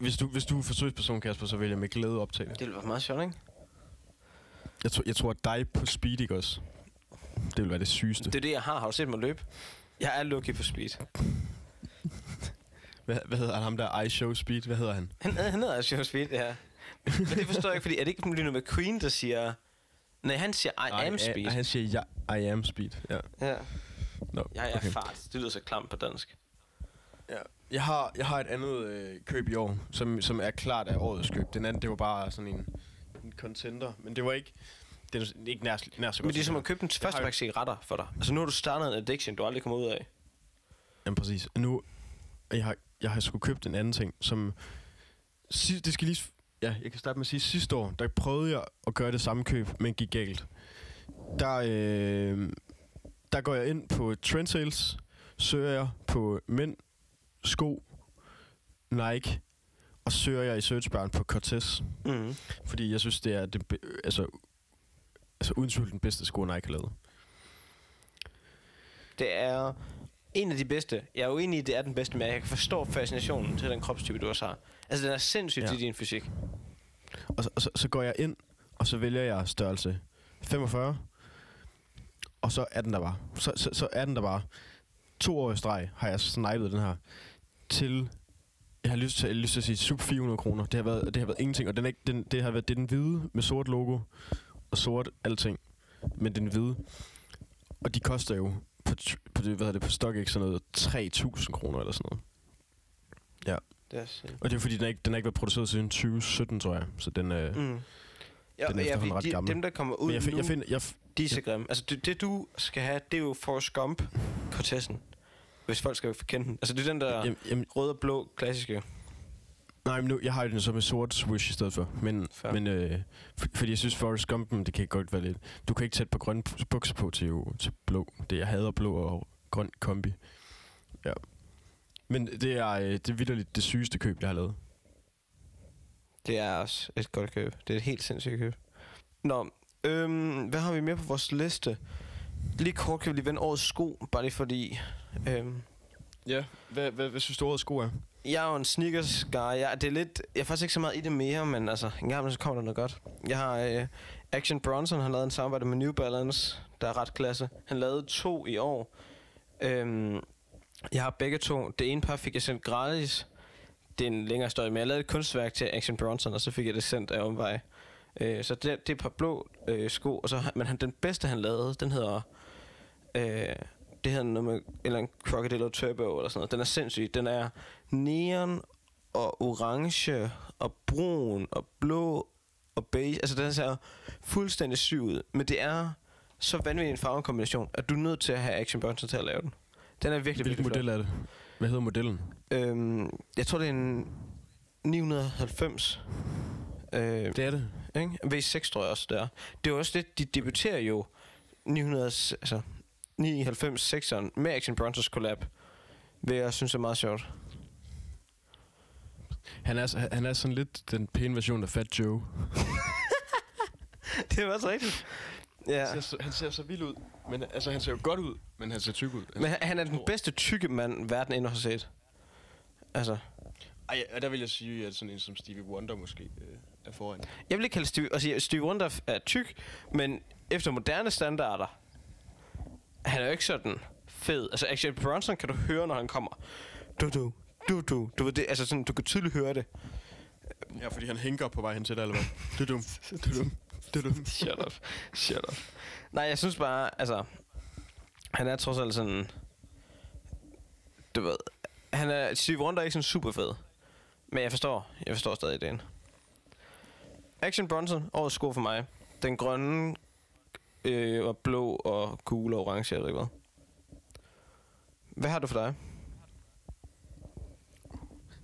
B: Hvis du, hvis du er forsøgsperson, Kasper, så vil jeg med glæde optage det.
A: Det ville være meget sjovt, ikke?
B: Jeg tror, jeg tror at dig på speed, ikke også? Det vil være det sygeste.
A: Det er det, jeg har. Har du set mig løbe? Jeg er lucky på speed.
B: Hvad, hvad hedder han, ham der I Show Speed? Hvad hedder han?
A: Han, han hedder altså speed, det her. Men det forstår jeg ikke, fordi er det ikke Lino McQueen, der siger... Nej, han siger, I am speed.
B: Nej, han siger, ja, I am speed. Ja.
A: Ja.
B: No,
A: Jeg er fart. Det lyder så klamt på dansk.
B: Ja. Jeg har, jeg har et andet øh, køb i år, som, som er klart af årets køb. Den anden, det var bare sådan en, en contender. Men det var ikke, det er ikke nær, nær så godt.
A: Men det er som at købe den første pakke cigaretter for dig. Altså nu har du startet en addiction, du aldrig kommer ud af.
B: Jamen præcis. Nu, jeg har, jeg har sgu købt en anden ting, som... Det skal lige... Ja, jeg kan starte med at sige, sidste år, der prøvede jeg at gøre det samme køb, men gik galt. Der, øh, der går jeg ind på Trendsales, søger jeg på mænd, sko, Nike, og søger jeg i searchbaren på Cortez.
A: Mm.
B: Fordi jeg synes, det er det, altså, altså uden tvivl den bedste sko, Nike har lavet.
A: Det er en af de bedste. Jeg er uenig i, at det er den bedste, men jeg kan forstå fascinationen til den kropstype, du også har. Altså, den er sindssygt
B: Ja.
A: til din fysik.
B: Og så, og så, så går jeg ind, og så vælger jeg størrelse 45. Og så er den der bare. Så, så, så er den der bare. To år i streg har jeg snipet den her til... Jeg har lyst til, jeg har lyst til at sige sub 400 kroner. Det har været, det har været ingenting. Og den er ikke, den, det har været det er den hvide med sort logo og sort alting. Men den hvide. Og de koster jo på, på, det, hvad det, på StockX sådan noget 3.000 kroner eller sådan noget.
A: Det er sindssygt.
B: Og det er fordi, den er ikke, den er ikke været produceret siden 2017, tror jeg. Så den, øh, mm.
A: Ja,
B: Den er
A: ja,
B: ret
A: de,
B: gammel.
A: dem, der kommer ud
B: Men jeg, find,
A: nu,
B: jeg, find, jeg, f-
A: de er så grimme. Altså, det, det, du skal have, det er jo Forrest Gump Cortezen. Hvis folk skal kende den. Altså, det er den der
B: jamen, jamen,
A: røde og blå klassiske.
B: Nej, men nu, jeg har den så med sort swoosh i stedet for. Men,
A: Fair.
B: men øh, for, fordi jeg synes, Forrest Gumpen, det kan godt være lidt... Du kan ikke sætte på grønne bukser på til, til blå. Det jeg hader blå og grøn kombi. Ja. Men det er, øh, det er det sygeste køb, jeg har lavet.
A: Det er også et godt køb. Det er et helt sindssygt køb. Nå, øhm, hvad har vi mere på vores liste? Lige kort kan vi lige vende årets sko, bare lige fordi... Øhm,
B: Ja, hvad, hvad, hvad synes du, årets sko er?
A: jeg er jo en sneakers guy. Jeg, det er lidt, jeg er faktisk ikke så meget i det mere, men altså, en gang så kommer der noget godt. Jeg har øh, Action Bronson, han lavede en samarbejde med New Balance, der er ret klasse. Han lavede to i år. Øhm, jeg har begge to. Det ene par fik jeg sendt gratis. Det er en længere historie, men jeg lavede et kunstværk til Action Bronson, og så fik jeg det sendt af omvej. Øh, så det, det er et par blå øh, sko, og så, men han, den bedste han lavede, den hedder... Øh, det hedder noget med, eller en Crocodile Turbo eller sådan noget. Den er sindssyg. Den er neon og orange og brun og blå og beige. Altså den ser fuldstændig syg ud. Men det er så vanvittig en farvekombination, at du er nødt til at have Action Bronson til at lave den. Den er virkelig,
B: Hvilken
A: virkelig
B: model er det? Hvad hedder modellen?
A: Øhm, jeg tror, det er en 990. Øh,
B: Det er det.
A: ikke? V6 tror jeg også, det er. Det er også det, de debuterer jo 900, altså 99 6'eren med Action Bronzers collab. Vil jeg synes er meget sjovt.
B: Han er, han er sådan lidt den pæne version af Fat Joe.
A: det er også rigtigt. Ja.
B: Han ser, så, han ser så vild ud. Men, altså, han ser jo godt ud, men han ser tyk ud.
A: Men han, han er den bedste tykke mand, verden endnu har set. Altså,
B: Ej, og der vil jeg sige, at sådan en som Stevie Wonder måske øh, er foran.
A: jeg vil ikke kalde Stevie, altså Stevie Wonder er tyk, men efter moderne standarder, han er jo ikke sådan fed. Altså Action Bronson kan du høre, når han kommer. Du, du, du, du. Du ved det, altså sådan, du kan tydeligt høre det.
B: Ja, fordi han hænker på vej hen til dig, eller hvad? Dudum, dudum, dudum.
A: Shut up. Shut up. Nej, jeg synes bare, altså... Han er trods alt sådan... Du ved... Han er... Steve Wonder er ikke sådan super fed. Men jeg forstår. Jeg forstår stadig ideen. Action Bronson. Årets sko for mig. Den grønne... Øh, og blå og gule og orange, jeg ved ikke hvad. Hvad har du for dig?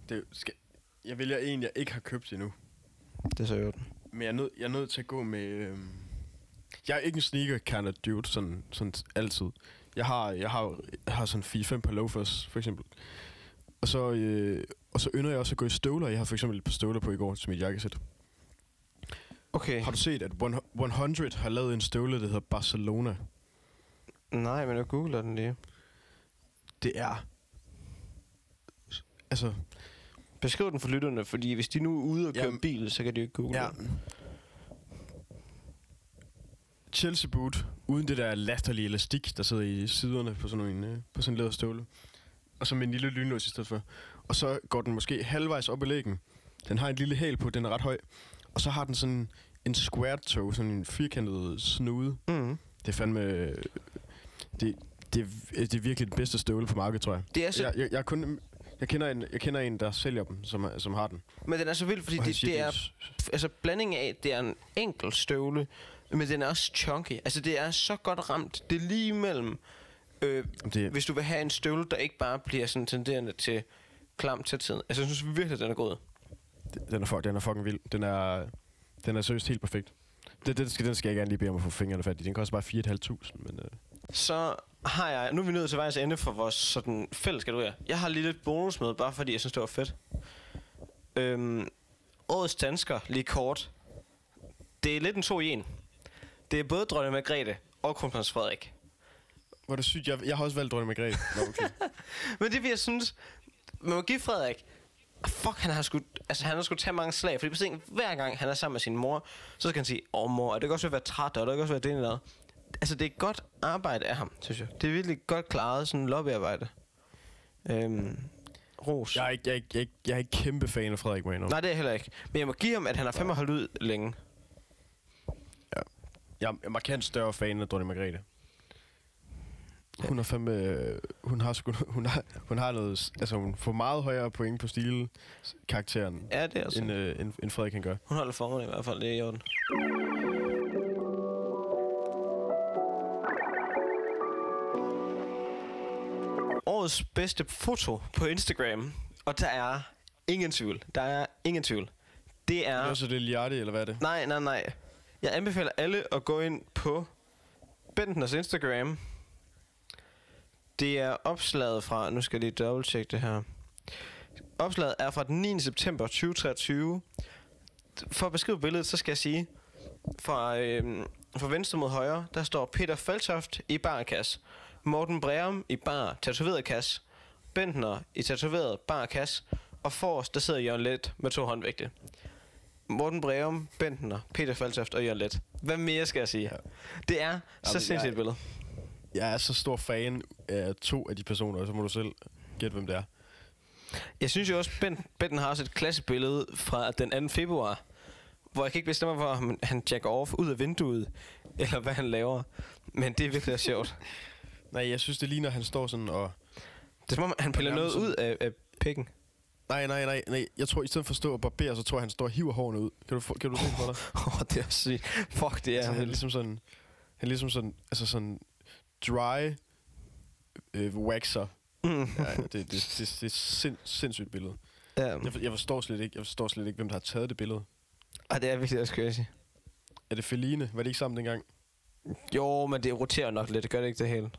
B: Det skal, jeg vælger en, jeg ikke har købt endnu.
A: Det er så jo
B: Men jeg er nødt, jeg er nødt til at gå med... øhm, Jeg er ikke en sneaker kind of dude, sådan, sådan altid. Jeg har, jeg har, jeg har sådan 4-5 par loafers, for eksempel. Og så, øh, og så ynder jeg også at gå i støvler. Jeg har for eksempel et par støvler på i går til mit jakkesæt.
A: Okay.
B: Har du set, at 100 har lavet en støvle, der hedder Barcelona?
A: Nej, men jeg googler den lige.
B: Det er... Altså,
A: Beskriv den for lytterne, fordi hvis de nu er ude og køre
B: Jamen,
A: bil, så kan de jo ikke google
B: ja.
A: den.
B: Chelsea boot, uden det der latterlige elastik, der sidder i siderne på sådan en, øh, på sådan en læderstøvle. Og så med en lille lynlås i stedet for. Og så går den måske halvvejs op i lægen. Den har en lille hæl på, den er ret høj. Og så har den sådan en square toe, sådan en firkantet snude.
A: Mm.
B: Det er fandme... øh, Det, det, det er virkelig den bedste støvle på markedet, tror jeg.
A: Det er så,
B: Jeg, jeg, jeg, er kun, jeg, kender en, jeg kender en, der sælger dem, som, som har den.
A: men den er så vild, fordi det,
B: siger,
A: det er altså blanding af, det er en enkel støvle, men den er også chunky. Altså det er så godt ramt. Det er lige mellem, øh,
B: det,
A: hvis du vil have en støvle, der ikke bare bliver sådan tenderende til klam til tiden. Altså jeg synes virkelig, den er god.
B: Den er, fuck, den er fucking vild. Den er, den er seriøst helt perfekt. Det, det skal, den skal jeg gerne lige bede om at få fingrene fat i. Den koster bare 4.500, men... Øh,
A: Så har jeg, nu er vi nødt til vejs ende for vores sådan fælles kategorier. Jeg har lige lidt bonus med, bare fordi jeg synes, det var fedt. Øhm, årets dansker, lige kort. Det er lidt en to i en. Det er både dronning Margrethe og kronprins Frederik.
B: hvor er det sygt. Jeg, jeg har også valgt dronning Margrethe. Nå, okay.
A: Men det er jeg synes, man må give Frederik, fuck, han har sgu, altså han har sgu tage mange slag, fordi på sådan, hver gang han er sammen med sin mor, så skal han sige, åh oh, mor, og det kan også være træt, og det kan også være det eller andet. Altså det er godt arbejde af ham, synes jeg. Det er virkelig godt klaret, sådan lobbyarbejde. Øhm, ros.
B: jeg, er ikke, jeg, er ikke, jeg, er ikke, jeg er ikke kæmpe fan af Frederik Mano.
A: Nej, det er jeg heller ikke. Men jeg må give ham, at han har fandme holdt ud længe.
B: Jeg er markant større fan af dronning Margrethe. Hun har fandme... øh, Hun har, sgu, hun har, hun har noget... Altså, hun får meget højere point på stil-karakteren,
A: Ja, det er
B: end, øh, end, end Frederik kan gøre.
A: Hun holder formerne i hvert fald, det er i orden. Årets bedste foto på Instagram, og der er ingen tvivl. Der er ingen tvivl. Det
B: Er
A: er...
B: det også det Liardi, eller hvad er det?
A: Nej, nej, nej. Jeg anbefaler alle at gå ind på Bentners Instagram. Det er opslaget fra... Nu skal jeg lige dobbelt det her. Opslaget er fra den 9. september 2023. For at beskrive billedet, så skal jeg sige... Fra, øh, fra venstre mod højre, der står Peter Faltoft i barkasse. Morten Breum i bar tatoveret kasse. Bentner i tatoveret bar kasse. Og forrest, der sidder Jørgen Let med to håndvægte. Morten Breum, Bentner, Peter Faltoft og Jørgen Let. Hvad mere skal jeg sige?
B: Ja.
A: Det er så
B: jeg-
A: sindssygt et billede.
B: Jeg er så stor fan af to af de personer, så må du selv gætte, hvem det er.
A: Jeg synes jo også, Bent, Benten har også et klassebillede fra den 2. februar, hvor jeg kan ikke bestemme mig for, om han jacker off ud af vinduet, eller hvad han laver. Men det er virkelig sjovt.
B: Nej, jeg synes, det ligner, at han står sådan og...
A: Det er som om, han piller noget ud af, af pikken.
B: Nej, nej, nej, nej. Jeg tror, i stedet for at stå og barbere, så tror jeg, han står og hiver hårene ud. Kan du, kan du se det for dig?
A: Åh, oh, det er sygt. Fuck, det er
B: Ja, han er
A: vildt.
B: ligesom sådan... Han er ligesom sådan... Altså sådan... Dry... Øh, waxer.
A: Mm.
B: Ja, det, det, det, det, er sind, sindssygt billede.
A: Ja,
B: Jeg, for- jeg, forstår slet ikke, jeg forstår slet ikke, hvem der har taget det billede.
A: og det er virkelig også crazy.
B: Er det Feline? Var det ikke sammen dengang?
A: Jo, men det roterer nok lidt. Det gør det ikke det hele.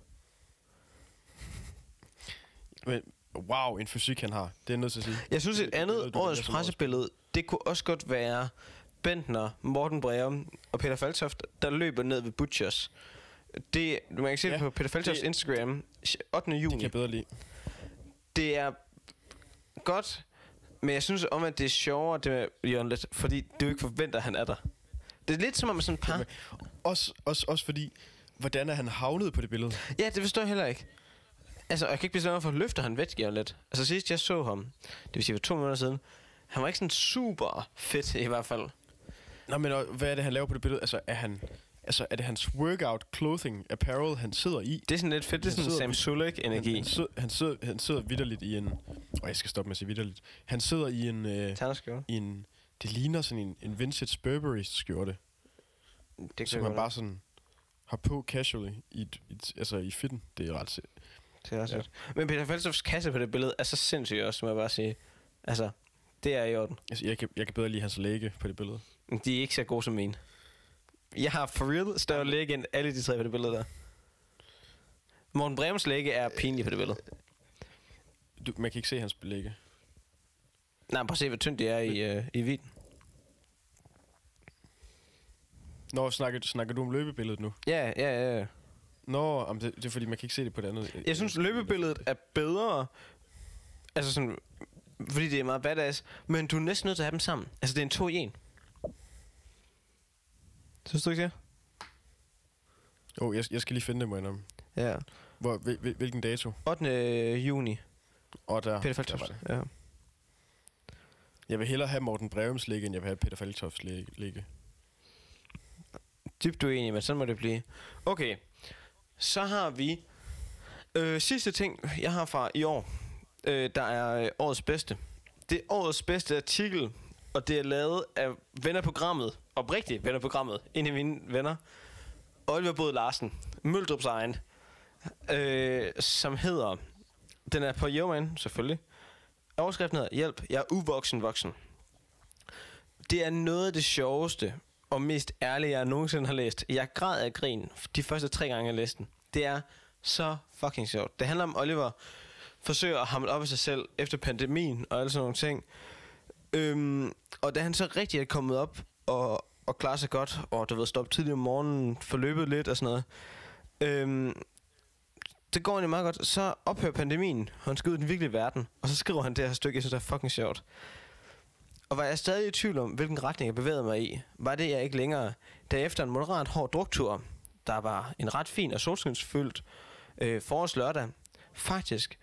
B: Men, wow, en fysik han har. Det er nødt til at sige.
A: Jeg synes, et
B: Det- det
A: andet
B: du
A: årets pressebillede, det kunne også godt være Bentner, Morten Breum og Peter Faltoft, der løber ned ved Butchers. Det, du kan se ja, det på Peter Faltofts
B: det-
A: Instagram, 8.
B: Det
A: juni.
B: kan jeg bedre lide.
A: Det er godt, men jeg synes om, at det er sjovere, det med Jørgen lidt, fordi du ikke forventer, at han er der. Det er lidt som om sådan et par...
B: Okay. Også, også, også fordi, hvordan er han havnet på det billede?
A: Ja, det forstår jeg heller ikke. Altså, jeg kan ikke bestemme mig for, løfter han Jørgen lidt. Altså sidst jeg så ham, det vil sige for to måneder siden, han var ikke sådan super fedt i hvert fald.
B: Nå, men og, hvad er det, han laver på det billede? Altså, er, han, altså, er det hans workout clothing apparel, han sidder i?
A: Det er sådan lidt fedt, det er sådan Sam Sulek-energi.
B: Han, han, sidder, han, sidder, han sidder vidderligt i en... Og jeg skal stoppe med at sige vidderligt. Han sidder i en... Øh,
A: Ternerskjorte.
B: i en det ligner sådan en, en vintage Burberry skjorte,
A: Det
B: som han bare sådan har på casually i, i, altså i fitten. Det er ret
A: Det er også
B: Ja.
A: Men Peter Falstofs kasse på det billede er så sindssyg også, må jeg bare sige. Altså, det er i orden.
B: altså, jeg, kan, jeg kan bedre lide hans læge på det billede.
A: De er ikke så gode som mine. Jeg har for real større læge end alle de tre på det billede der. Morten Brems læge er pinlig på det billede.
B: Du, man kan ikke se hans belægge.
A: Nej, prøv at se, hvor tyndt det er i, øh, i viden.
B: Nå, snakker, snakker du om løbebilledet nu?
A: Ja, ja, ja.
B: Nå, om det, det er fordi, man kan ikke se det på det andet.
A: Jeg synes, løbebilledet er bedre. Altså sådan, fordi det er meget badass. Men du er næsten nødt til at have dem sammen. Altså, det er en to i en. Synes du ikke det?
B: Oh, jeg, jeg skal lige finde det, må jeg indrømme.
A: Ja.
B: Hvor, hvil, hvil, hvilken dato?
A: 8. juni.
B: Og der,
A: Peter
B: det.
A: Ja.
B: Jeg vil hellere have Morten Brevums ligge, end jeg vil have Peter Faltofts ligge. ligge.
A: Dybt uenig, men sådan må det blive. Okay. Så har vi øh, sidste ting, jeg har fra i år. Øh, der er øh, årets bedste. Det er årets bedste artikel, og det er lavet af vennerprogrammet. Oprigtigt vennerprogrammet. En af mine venner. Oliver Bod Larsen. Møldrups egen. Øh, som hedder... Den er på Yeoman, selvfølgelig. Overskriften hedder Hjælp, jeg er uvoksen voksen. Det er noget af det sjoveste og mest ærlige, jeg nogensinde har læst. Jeg græd af grin de første tre gange, jeg læste den. Det er så fucking sjovt. Det handler om Oliver forsøger at hamle op i sig selv efter pandemien og alle sådan nogle ting. Øhm, og da han så rigtig er kommet op og, og klarer sig godt, og du ved, stoppe tidligt om morgenen, forløbet lidt og sådan noget, øhm, det går egentlig meget godt. Så ophører pandemien, og han skal ud i den virkelige verden, og så skriver han det her stykke, jeg synes, det er fucking sjovt. Og var jeg stadig i tvivl om, hvilken retning jeg bevægede mig i, var det jeg ikke længere, da efter en moderat hård druktur, der var en ret fin og solskinsfyldt øh, forårslørdag, faktisk,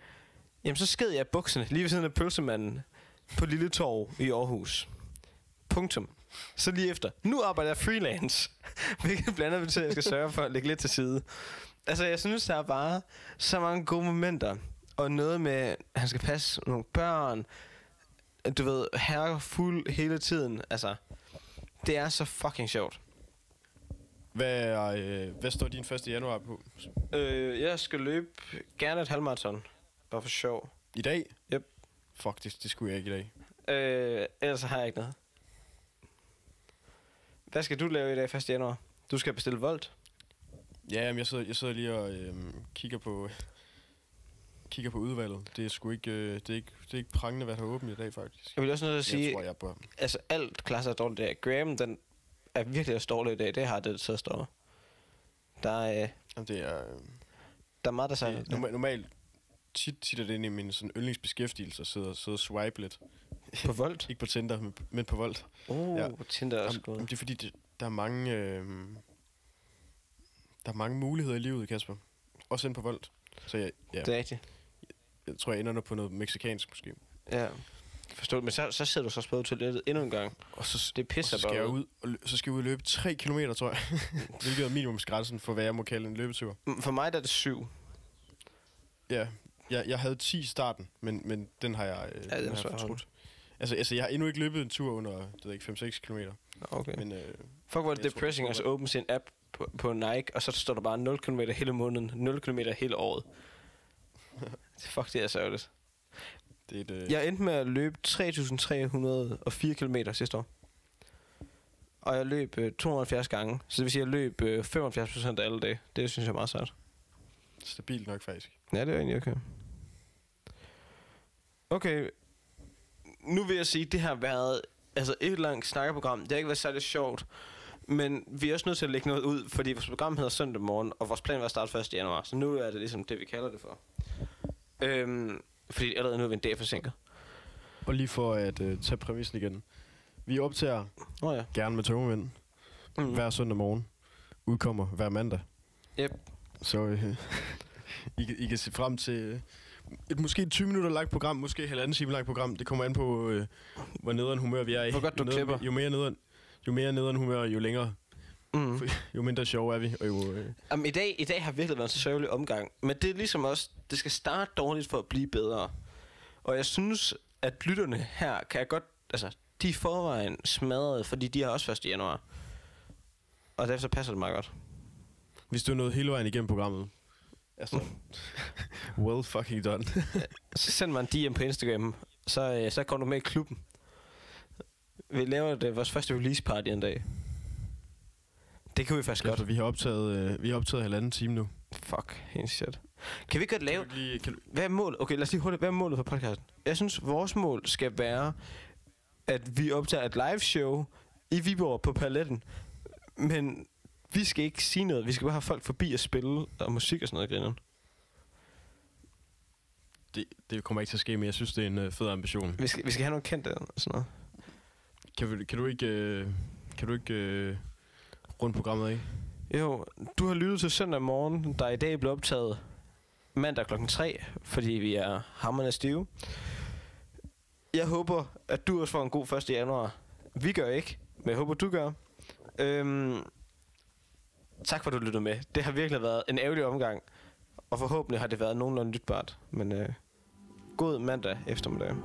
A: jamen så sked jeg bukserne lige ved siden af pølsemanden på Lille Torv i Aarhus. Punktum. Så lige efter. Nu arbejder jeg freelance, hvilket blandt andet betyder, at jeg skal sørge for at lægge lidt til side. Altså, jeg synes, der er bare så mange gode momenter. Og noget med, at han skal passe nogle børn. Du ved, herre fuld hele tiden. Altså, det er så fucking sjovt.
B: Hvad, er, øh, hvad står din 1. januar på?
A: Øh, jeg skal løbe gerne et halvmarathon. Bare for sjov.
B: I dag?
A: Yep.
B: Fuck, det, det skulle jeg ikke i dag.
A: Øh, ellers har jeg ikke noget. Hvad skal du lave i dag 1. januar? Du skal bestille Volt.
B: Ja, men jeg sidder, jeg sidder lige og øh, kigger på kigger på udvalget. Det er sgu ikke, øh, det er ikke, det er ikke prangende, hvad der er åbent i dag, faktisk.
A: Jeg vil også nødt til at
B: jeg
A: sige,
B: tror, jeg bør.
A: altså alt klasser er dårligt i dag. Graham, den er virkelig også dårlig i dag. Det har det, så står. Der er, øh,
B: Jamen, det er, øh,
A: der er meget, der siger.
B: norma- normalt tit, tit er det inde i min sådan yndlingsbeskæftigelse at sidde, sidde og swipe lidt.
A: På Volt?
B: Ikke på Tinder, men, men på Volt.
A: Uh,
B: Ja.
A: Tinder er også godt.
B: det er fordi, det, der er mange... Øh, der er mange muligheder i livet, Kasper. Også ind på Volt. Så jeg, ja,
A: Det er rigtigt.
B: Jeg tror, jeg ender på noget meksikansk måske.
A: Ja. Forstået. Men så, så sidder du så på toilettet endnu en gang.
B: Og så,
A: Det pisser
B: og så skal
A: bare
B: jeg
A: ud.
B: og lø- så skal jeg ud og løbe 3 km, tror jeg. Hvilket er minimumsgrænsen for, hvad jeg må kalde en løbetur.
A: Mm, For mig der er det syv.
B: Ja, jeg, jeg havde 10 i starten, men, men den har jeg, øh,
A: den
B: ja, den
A: er
B: har jeg fortrudt. Altså, altså, jeg har endnu ikke løbet en tur under, det ved ikke, 5-6 km.
A: Okay.
B: Men øh,
A: Fuck, hvor er det depressing at
B: tror,
A: åbne sin app på, på Nike, og så står der bare 0 km hele måneden, 0 km hele året. Fuck, det er sørgeligt.
B: det er et... Øh,
A: Jeg endte med at løbe 3.304 km sidste år. Og jeg løb øh, 270 gange, så det vil sige, at jeg løb øh, 75% af alle dage. Det synes jeg er meget sejt.
B: stabilt nok, faktisk.
A: Ja, det er egentlig okay. Okay. Nu vil jeg sige, at det har været altså et langt snakkeprogram. Det har ikke været særlig sjovt. Men vi er også nødt til at lægge noget ud, fordi vores program hedder søndag morgen, og vores plan var at starte 1. januar. Så nu er det ligesom det, vi kalder det for. Øhm, fordi allerede nu er vi en dag forsinket.
B: Og lige for at øh, tage præmissen igen. Vi optager
A: Nå ja.
B: gerne med togmænd
A: Mm.
B: hver søndag morgen. Udkommer hver mandag.
A: Yep.
B: Så øh, I, kan- I kan se frem til øh, et måske 20 minutter langt program, måske halvanden time langt program. Det kommer an på, øh, hvor nederen humør vi er i.
A: Hvor godt du
B: nederen-
A: klipper.
B: Jo mere nederen, jo mere nederen humør, jo længere,
A: Mm.
B: jo mindre sjov er vi. Og jo, øh,
A: Jamen, i, dag, I dag har virkelig været en sørgelig omgang. Men det er ligesom også, det skal starte dårligt for at blive bedre. Og jeg synes, at lytterne her kan jeg godt, altså, de er i forvejen smadret, fordi de har også 1. januar. Og derfor så passer det meget godt.
B: hvis du er nået hele vejen igennem programmet, altså, well fucking done.
A: Så send mig en DM på Instagram, så, øh, så kommer du med i klubben. Vi laver det vores første release party en dag. Det kan vi faktisk godt.
B: vi har optaget, øh, vi har optaget halvanden time nu.
A: Fuck, helt shit. Kan vi godt lave...
C: Kan lige, kan du,
A: Hvad er målet? Okay, lad os lige hurtigt. Hvad er målet for podcasten? Jeg synes, vores mål skal være, at vi optager et live show i Viborg på Paletten. Men vi skal ikke sige noget. Vi skal bare have folk forbi og spille og musik og sådan noget. Griner.
C: det, det kommer ikke til at ske, men jeg synes, det er en øh, fed ambition.
A: Vi skal, vi skal have nogle kendte og sådan noget.
C: Kan, vi, kan du ikke, øh, kan du ikke øh, rundt programmet ikke?
A: Jo, du har lyttet til søndag morgen, der i dag blev optaget mandag klokken 3, fordi vi er hammerne stive. Jeg håber, at du også får en god 1. januar. Vi gør ikke, men jeg håber, du gør. Øhm, tak for, at du lyttede med. Det har virkelig været en ærgerlig omgang, og forhåbentlig har det været nogenlunde lytbart. Men øh, god mandag eftermiddag.